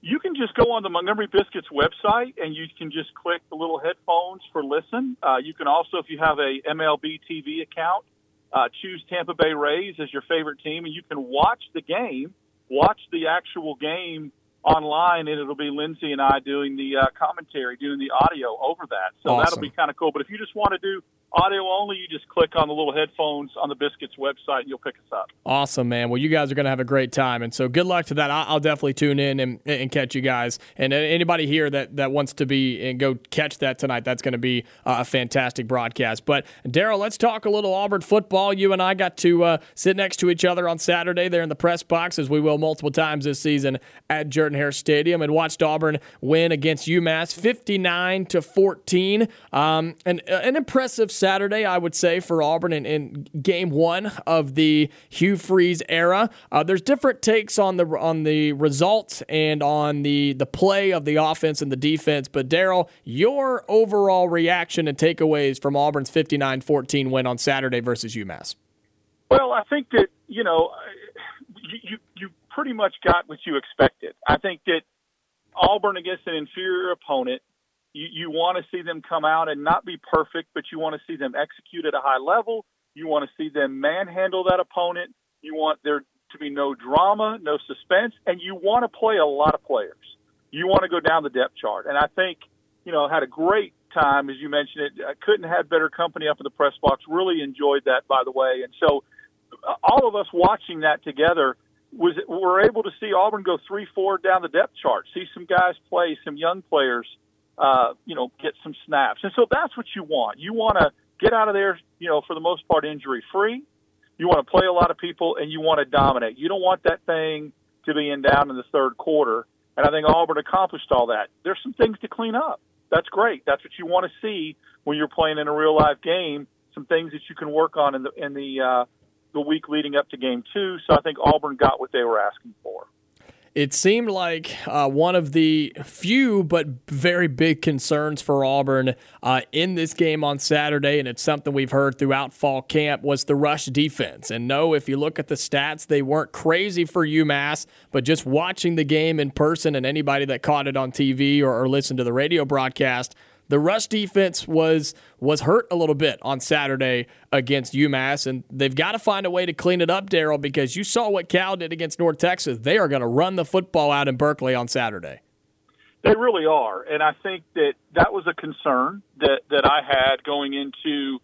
You can just go on the Montgomery Biscuits website and you can just click the little headphones for listen. Uh, you can also, if you have a MLB TV account, uh, choose Tampa Bay Rays as your favorite team, and you can watch the game, watch the actual game online, and it'll be Lindsey and I doing the uh, commentary, doing the audio over that. So awesome. that'll be kind of cool. But if you just want to do audio only, you just click on the little headphones on the Biscuits website and you'll pick us up. Awesome, man. Well, you guys are going to have a great time. And so good luck to that. I'll definitely tune in and, and catch you guys. And anybody here that, that wants to be and go catch that tonight, that's going to be a fantastic broadcast. But Darrell, let's talk a little Auburn football. You and I got to uh, sit next to each other on Saturday there in the press box, as we will multiple times this season at Jordan Hare Stadium, and watched Auburn win against UMass 59 to 14. Um, an, an impressive Saturday, I would say, for Auburn in, in game one of the Hugh Freeze era. Uh, there's different takes on the on the results and on the the play of the offense and the defense. But Darrell, your overall reaction and takeaways from Auburn's 59-14 win on Saturday versus UMass. Well, I think that you know you you, you pretty much got what you expected. I think that Auburn against an inferior opponent you, you want to see them come out and not be perfect, but you want to see them execute at a high level. You want to see them manhandle that opponent. You want there to be no drama, no suspense, and you want to play a lot of players. You want to go down the depth chart. And I think, you know, had a great time, as you mentioned it. I couldn't have better company up in the press box. Really enjoyed that, by the way. And so uh, all of us watching that together was we're able to see Auburn go three, four down the depth chart, see some guys play, some young players – uh, you know, get some snaps. And so that's what you want. You want to get out of there, you know, for the most part, injury free. You want to play a lot of people and you want to dominate. You don't want that thing to be in down in the third quarter. And I think Auburn accomplished all that. There's some things to clean up. That's great. That's what you want to see when you're playing in a real life game. Some things that you can work on in the in the uh, the week leading up to game two. So I think Auburn got what they were asking for it seemed like uh, one of the few but very big concerns for Auburn uh, in this game on Saturday, and it's something we've heard throughout fall camp, was the rush defense. And no, if you look at the stats, they weren't crazy for UMass, but just watching the game in person and anybody that caught it on TV or, or listened to the radio broadcast, the rush defense was was hurt a little bit on Saturday against UMass, and they've got to find a way to clean it up, Darrell, because you saw what Cal did against North Texas. They are going to run the football out in Berkeley on Saturday. They really are, and I think that that was a concern that that I had going into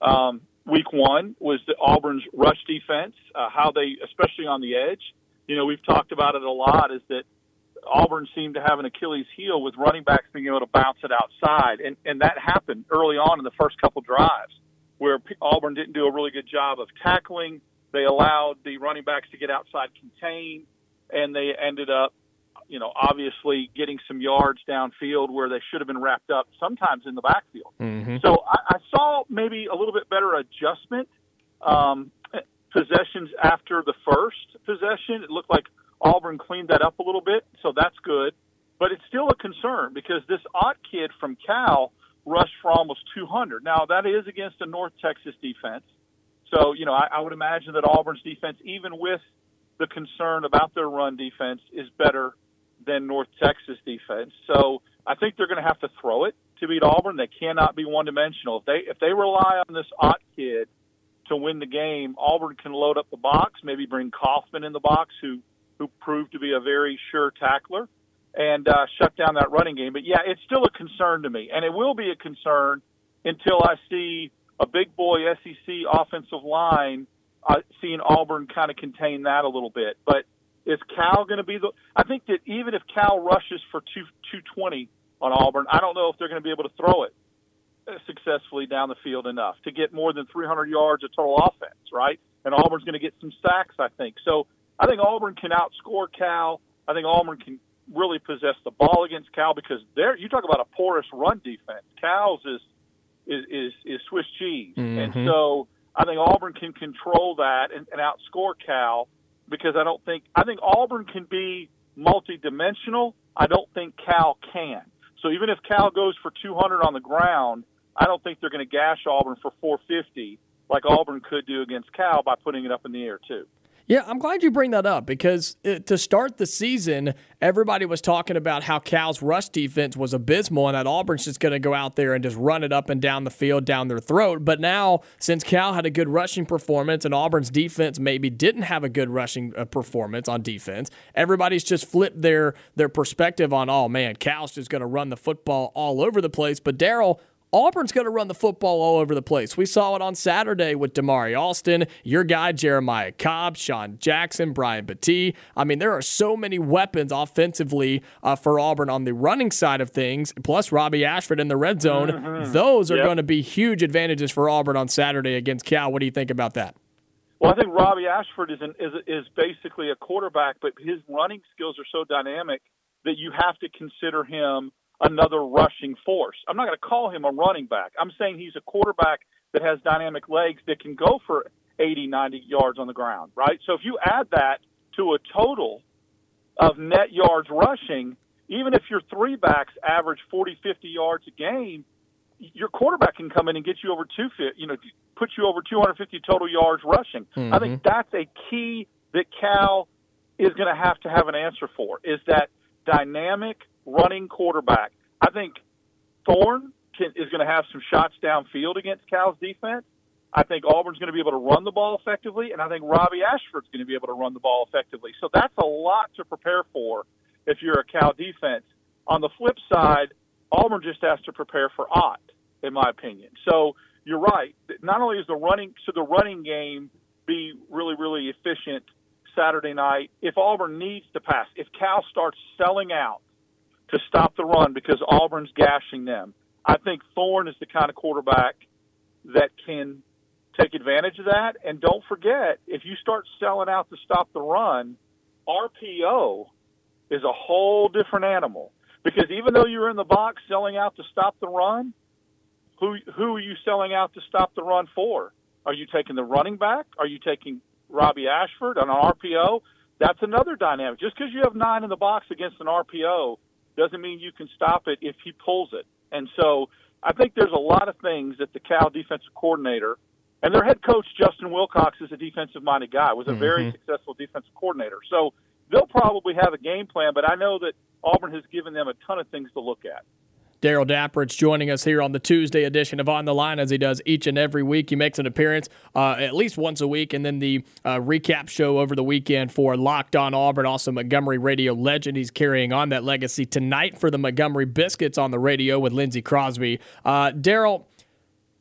um, week one was the Auburn's rush defense, uh, how they, especially on the edge. You know, we've talked about it a lot. Is that Auburn seemed to have an Achilles heel with running backs being able to bounce it outside, and and that happened early on in the first couple drives where Auburn didn't do a really good job of tackling. They allowed the running backs to get outside contained, and they ended up you know, obviously getting some yards downfield where they should have been wrapped up sometimes in the backfield. Mm-hmm. So I, I saw maybe a little bit better adjustment um, possessions after the first possession. It looked like Auburn cleaned that up a little bit, so that's good. But it's still a concern because this Ott kid from Cal rushed for almost 200. Now that is against a North Texas defense, so you know I, I would imagine that Auburn's defense, even with the concern about their run defense, is better than North Texas defense. So I think they're going to have to throw it to beat Auburn. They cannot be one dimensional. If they if they rely on this Ott kid to win the game, Auburn can load up the box, maybe bring Kaufman in the box, who who proved to be a very sure tackler, and uh, shut down that running game. But yeah, it's still a concern to me, and it will be a concern until I see a big boy SEC offensive line uh, seeing Auburn kind of contain that a little bit. But is Cal going to be the? I think that even if Cal rushes for two two twenty on Auburn, I don't know if they're going to be able to throw it successfully down the field enough to get more than 300 yards of total offense, right? And Auburn's going to get some sacks, I think. So I think Auburn can outscore Cal. I think Auburn can really possess the ball against Cal because there you talk about a porous run defense. Cal's is is is, is Swiss cheese, Mm-hmm. and so I think Auburn can control that and, and outscore Cal because I don't think I think Auburn can be multidimensional. I don't think Cal can. So even if Cal goes for 200 on the ground, I don't think they're going to gash Auburn for 450 like Auburn could do against Cal by putting it up in the air too. Yeah, I'm glad you bring that up because it, to start the season, everybody was talking about how Cal's rush defense was abysmal and that Auburn's just going to go out there and just run it up and down the field down their throat. But now, since Cal had a good rushing performance and Auburn's defense maybe didn't have a good rushing uh, performance on defense, everybody's just flipped their their perspective on, oh man, Cal's just going to run the football all over the place. But Darrell, Auburn's going to run the football all over the place. We saw it on Saturday with Damari Alston, your guy Jeremiah Cobb, Sean Jackson, Brian Battie. I mean, there are so many weapons offensively uh, for Auburn on the running side of things, plus Robbie Ashford in the red zone. Mhm. Those are Yep. going to be huge advantages for Auburn on Saturday against Cal. What do you think about that? Well, I think Robbie Ashford is an, is is basically a quarterback, but his running skills are so dynamic that you have to consider him another rushing force. I'm not going to call him a running back. I'm saying he's a quarterback that has dynamic legs that can go for 80, 90 yards on the ground, right? So if you add that to a total of net yards rushing, even if your three backs average 40, 50 yards a game, your quarterback can come in and get you over two you know, put you over 250 total yards rushing. I think mm-hmm. that's a key that Cal is going to have to have an answer for is that dynamic running quarterback. I think Thorne can, is going to have some shots downfield against Cal's defense. I think Auburn's going to be able to run the ball effectively, and I think Robbie Ashford's going to be able to run the ball effectively. So that's a lot to prepare for if you're a Cal defense. On the flip side, Auburn just has to prepare for Ott, in my opinion. So you're right. Not only is the running should the running game be really really efficient Saturday night, if Auburn needs to pass, if Cal starts selling out to stop the run because Auburn's gashing them, I think Thorne is the kind of quarterback that can take advantage of that. And don't forget, if you start selling out to stop the run, RPO is a whole different animal. Because even though you're in the box selling out to stop the run, who who are you selling out to stop the run for? Are you taking the running back? Are you taking Robbie Ashford on an RPO? That's another dynamic. Just because you have nine in the box against an RPO doesn't mean you can stop it if he pulls it. And so I think there's a lot of things that the Cal defensive coordinator and their head coach Justin Wilcox is a defensive minded guy, was a very Mhm. successful defensive coordinator. So they'll probably have a game plan, but I know that Auburn has given them a ton of things to look at. Darrell Dapprich joining us here on the Tuesday edition of On the Line as he does each and every week. He makes an appearance uh, at least once a week, and then the uh, recap show over the weekend for Locked On Auburn, also Montgomery radio legend. He's carrying on that legacy tonight for the Montgomery Biscuits on the radio with Lindsey Crosby. Uh, Darrell,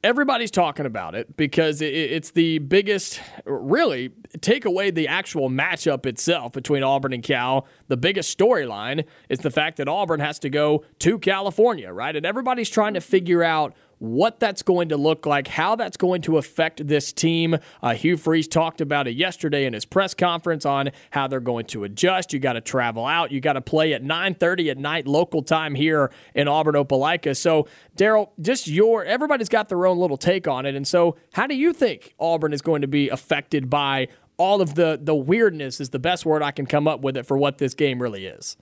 everybody's talking about it because it's the biggest, really, take away the actual matchup itself between Auburn and Cal. The biggest storyline is the fact that Auburn has to go to California, right? And everybody's trying to figure out what that's going to look like, how that's going to affect this team. Uh, Hugh Freeze talked about it yesterday in his press conference on how they're going to adjust. You got to travel out. You got to play at 9:30 at night local time here in Auburn Opelika. So, Darrell, just your everybody's got their own little take on it. And so, how do you think Auburn is going to be affected by all of the the weirdness? Is the best word I can come up with it for what this game really is.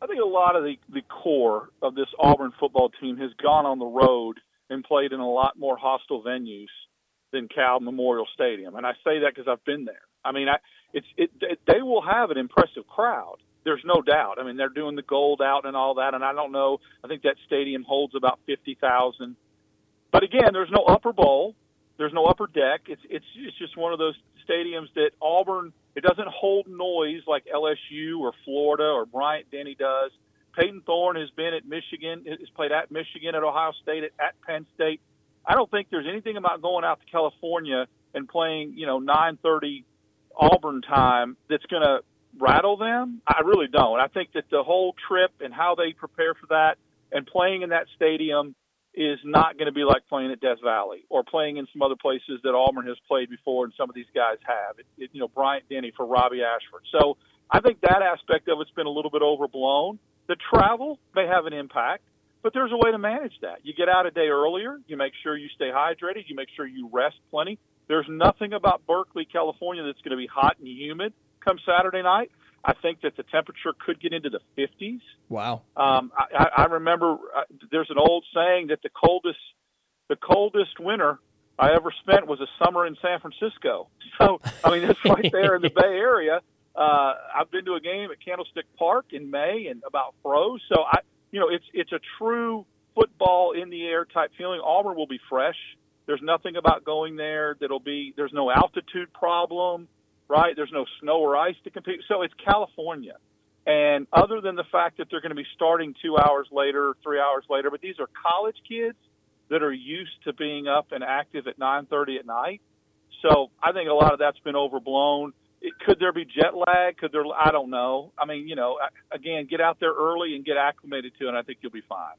I think a lot of the, the core of this Auburn football team has gone on the road and played in a lot more hostile venues than Cal Memorial Stadium. And I say that because I've been there. I mean, I, it's it, it, they will have an impressive crowd. There's no doubt. I mean, they're doing the gold out and all that, and I don't know. I think that stadium holds about fifty thousand. But again, there's no upper bowl. There's no upper deck. It's it's it's just one of those stadiums that Auburn it doesn't hold noise like LSU or Florida or Bryant Denny does. Payton Thorne has been at Michigan, has played at Michigan, at Ohio State, at, at Penn State. I don't think there's anything about going out to California and playing, you know, 9:30 Auburn time that's going to rattle them. I really don't. I think that the whole trip and how they prepare for that and playing in that stadium is not going to be like playing at Death Valley or playing in some other places that Auburn has played before and some of these guys have. It, it, you know, Bryant Denny for Robbie Ashford. So I think that aspect of it's been a little bit overblown. The travel may have an impact, but there's a way to manage that. You get out a day earlier, you make sure you stay hydrated, you make sure you rest plenty. There's nothing about Berkeley, California that's going to be hot and humid come Saturday night. I think that the temperature could get into the 50s. Wow. Um, I, I remember uh, there's an old saying that the coldest the coldest winter I ever spent was a summer in San Francisco. *laughs* So I mean, it's right there in the Bay Area. Uh, I've been to a game at Candlestick Park in May and about froze. So I, you know, it's it's a true football in the air type feeling. Auburn will be fresh. There's nothing about going there that'll be. There's no altitude problem right? There's no snow or ice to compete. So it's California. And other than the fact that they're going to be starting two hours later, three hours later, but these are college kids that are used to being up and active at 9:30 at night. So I think a lot of that's been overblown. It, could there be jet lag? Could there? I don't know. I mean, you know, again, get out there early and get acclimated to it. and I think you'll be fine.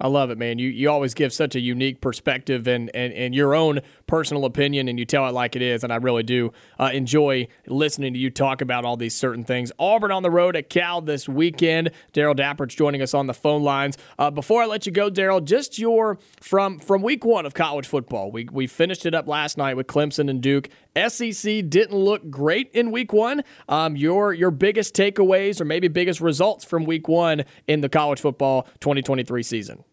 I love it, man. You you always give such a unique perspective and, and, and your own personal opinion, and you tell it like it is. And I really do uh, enjoy listening to you talk about all these certain things. Auburn on the road at Cal this weekend. Darrell Dapprich joining us on the phone lines. Uh, before I let you go, Darrell, just your from from week one of college football. We we finished it up last night with Clemson and Duke. SEC didn't look great in week one. Um, your your biggest takeaways or maybe biggest results from week one in the college football 2023 season.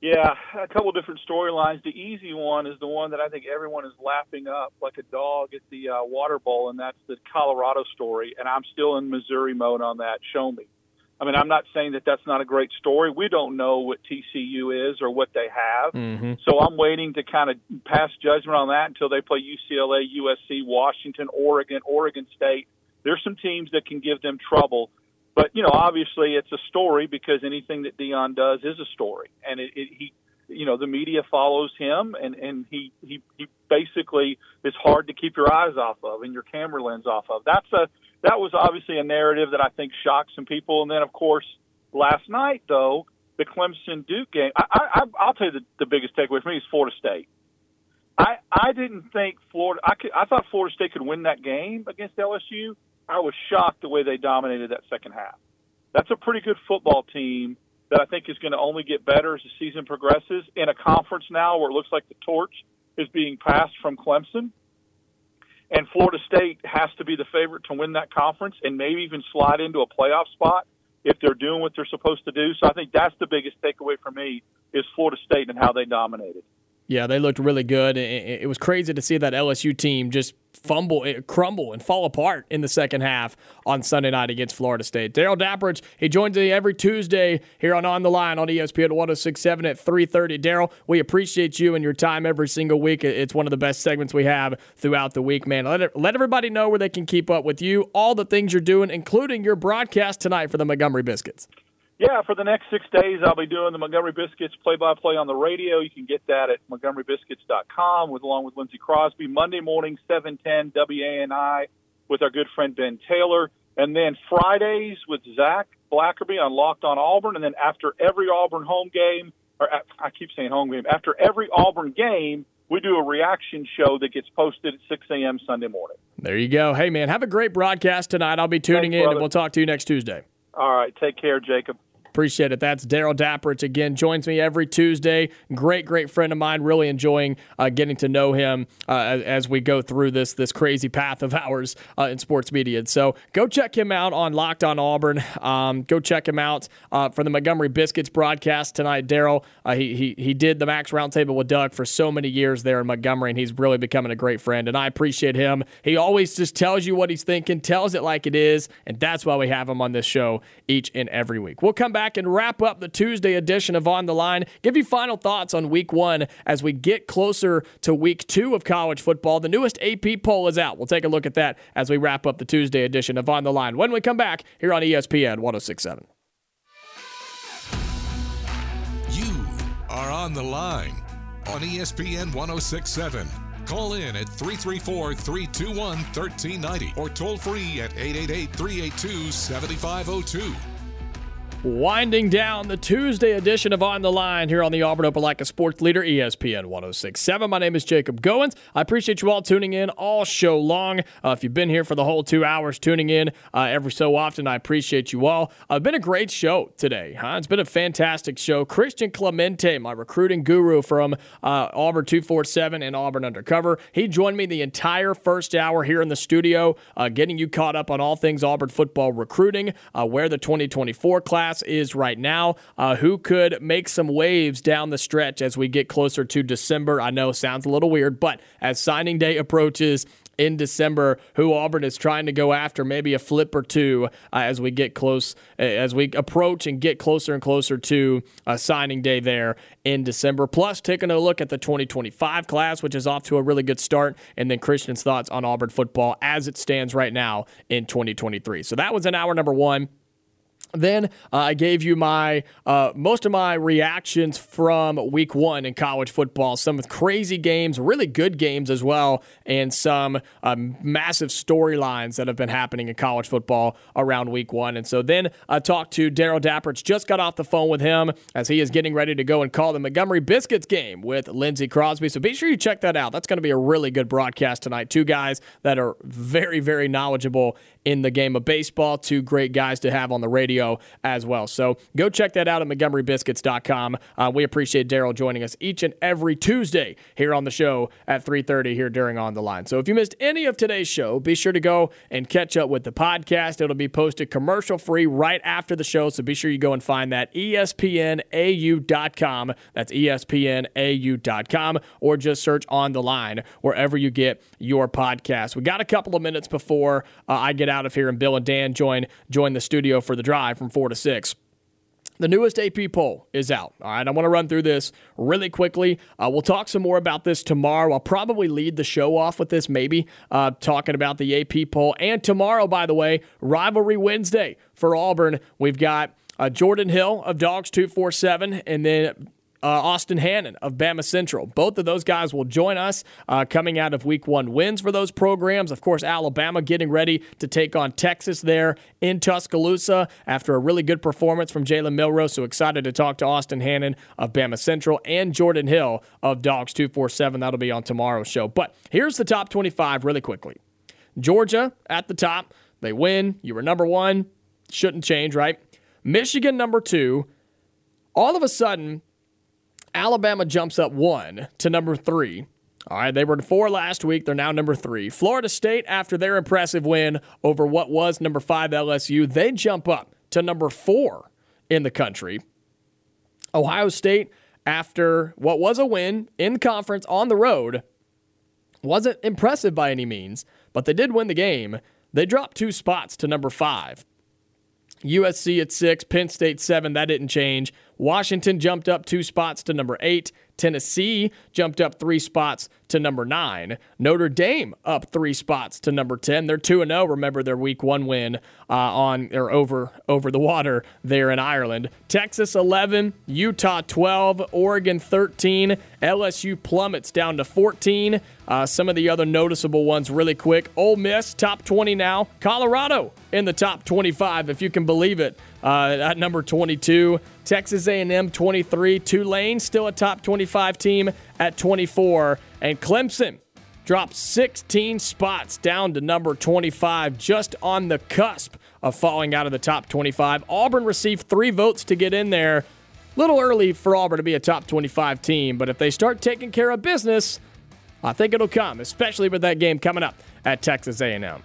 Yeah, a couple different storylines. The easy one is the one that I think everyone is lapping up like a dog at the uh, water bowl, and that's the Colorado story. And I'm still in Missouri mode on that. Show me. I mean, I'm not saying that that's not a great story. We don't know what TCU is or what they have. Mm-hmm. So I'm waiting to kind of pass judgment on that until they play UCLA, USC, Washington, Oregon, Oregon State. There's some teams that can give them trouble. But you know, obviously, it's a story because anything that Deion does is a story, and it, it, he, you know, the media follows him, and and he he he basically is hard to keep your eyes off of and your camera lens off of. That's a that was obviously a narrative that I think shocked some people, and then of course last night though the Clemson Duke game. I, I I'll tell you the, the biggest takeaway for me is Florida State. I I didn't think Florida. I could, I thought Florida State could win that game against LSU. I was shocked the way they dominated that second half. That's a pretty good football team that I think is going to only get better as the season progresses in a conference now where it looks like the torch is being passed from Clemson. And Florida State has to be the favorite to win that conference and maybe even slide into a playoff spot if they're doing what they're supposed to do. So I think that's the biggest takeaway for me is Florida State and how they dominated. Yeah, they looked really good. It, was crazy to see that LSU team just fumble, eh, crumble, and fall apart in the second half on Sunday night against Florida State. Darrell Dapprich, he joins me every Tuesday here on On the Line on ESPN 1067 at 3.30. Darrell, we appreciate you and your time every single week. It's one of the best segments we have throughout the week, man. Let, it, let everybody know where they can keep up with you, all the things you're doing, including your broadcast tonight for the Montgomery Biscuits. Yeah, for the next six days, I'll be doing the Montgomery Biscuits play-by-play on the radio. You can get that at montgomerybiscuits.com, with along with Lindsey Crosby. Monday morning, seven ten WANI, with our good friend Ben Taylor, and then Fridays with Zach Blackerby on Locked On Auburn, and then after every Auburn home game, or uh, I keep saying home game, after every Auburn game, we do a reaction show that gets posted at 6 a.m. Sunday morning. There you go. Hey, man, have a great broadcast tonight. I'll be tuning Thanks, in, brother. and we'll talk to you next Tuesday. All right. Take care, Jacob. Appreciate it. That's Darrell Dapprich again. Joins me every Tuesday. Great, great friend of mine. Really enjoying uh, getting to know him uh, as we go through this this crazy path of *laughs* ours uh, in sports media. So go check him out on Locked On Auburn. Um, go check him out uh, for the Montgomery Biscuits broadcast tonight. Darrell, uh, he, he he did the Max Roundtable with Doug for so many years there in Montgomery, and he's really becoming a great friend. And I appreciate him. He always just tells you what he's thinking, tells it like it is, and that's why we have him on this show each and every week. We'll come back back and wrap up the Tuesday edition of On the Line. Give you final thoughts on week one as we get closer to week two of college football. The newest AP poll is out. We'll take a look at that as we wrap up the Tuesday edition of On the Line when we come back here on ESPN 1067. You are on the line on ESPN 1067. Call in at 334 321 1390 or toll free at 888 382 7502. Winding down the Tuesday edition of On the Line here on the Auburn Opelika Sports Leader ESPN 1067. My name is Jacob Goins. I appreciate you all tuning in all show long. Uh, if you've been here for the whole two hours tuning in uh, every so often, I appreciate you all. Uh, it's been a great show today. Huh? It's been a fantastic show. Christian Clemente, my recruiting guru from uh, Auburn 247 and Auburn Undercover, he joined me the entire first hour here in the studio, uh, getting you caught up on all things Auburn football recruiting, uh, where the 2024 class class is right now. Uh, who could make some waves down the stretch as we get closer to December? I know sounds a little weird, but as signing day approaches, in December who Auburn is trying to go after, maybe a flip or two uh, as we get close, uh, as we approach and get closer and closer to a signing day there in December. Plus, taking a look at the 2025 class, which is off to a really good start, and then Christian's thoughts on Auburn football as it stands right now in 2023. So that was an hour number one. Then uh, I gave you my uh, most of my reactions from Week One in college football. Some crazy games, really good games as well, and some um, massive storylines that have been happening in college football around Week One. And so then I talked to Darrell Dapprich. Just got off the phone with him as he is getting ready to go and call the Montgomery Biscuits game with Lindsey Crosby. So be sure you check that out. That's going to be a really good broadcast tonight. Two guys that are very, very knowledgeable in the game of baseball. Two great guys to have on the radio as well. So go check that out at montgomerybiscuits.com. Uh, we appreciate Darrell joining us each and every Tuesday here on the show at 3.30 here during On The Line. So if you missed any of today's show, be sure to go and catch up with the podcast. It'll be posted commercial free right after the show. So be sure you go and find that espnau.com. That's espnau.com or just search On The Line wherever you get your podcast. We got a couple of minutes before uh, I get out out of here, and Bill and Dan join join the studio for the drive from four to six. The newest AP poll is out. All right, I want to run through this really quickly. Uh, we'll talk some more about this tomorrow. I'll probably lead the show off with this, maybe uh, talking about the AP poll. And tomorrow, by the way, Rivalry Wednesday for Auburn. We've got uh, Jordan Hill of Dogs 247, and then uh, Austin Hannon of Bama Central. Both of those guys will join us uh, coming out of week one wins for those programs. Of course, Alabama getting ready to take on Texas there in Tuscaloosa after a really good performance from Jalen Milroe. So excited to talk to Austin Hannon of Bama Central and Jordan Hill of Dogs 247. That'll be on tomorrow's show. But here's the top 25 really quickly Georgia at the top. They win. You were number one. Shouldn't change, right? Michigan, number two. All of a sudden, Alabama jumps up one to number three. All right, they were four last week. They're now number three. Florida State, after their impressive win over what was number five LSU, they jump up to number four in the country. Ohio State after what was a win in conference on the road. Wasn't impressive by any means, but they did win the game. They dropped two spots to number five. USC at six, Penn State seven. That didn't change. Washington jumped up two spots to number eight. Tennessee jumped up three spots to number nine. Notre Dame up three spots to number ten. They're two and zero. Remember their week one win uh, on or over over the water there in Ireland. Texas eleven, Utah twelve, Oregon thirteen. LSU plummets down to fourteen. Uh, some of the other noticeable ones, really quick. Ole Miss top twenty now. Colorado in the top twenty-five, if you can believe it. Uh, at number 22, Texas A&M 23, Tulane still a top 25 team at 24, and Clemson dropped 16 spots down to number 25, just on the cusp of falling out of the top 25. Auburn received three votes to get in there. Little early for Auburn to be a top 25 team, but if they start taking care of business, I think it'll come, especially with that game coming up at Texas A&M.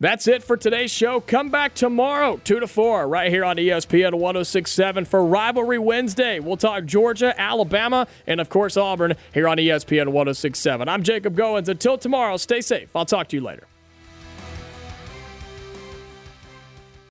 That's it for today's show. Come back tomorrow, 2 to 4, right here on ESPN 1067 for Rivalry Wednesday. We'll talk Georgia, Alabama, and of course Auburn here on ESPN 1067. I'm Jacob Goins. Until tomorrow, stay safe. I'll talk to you later.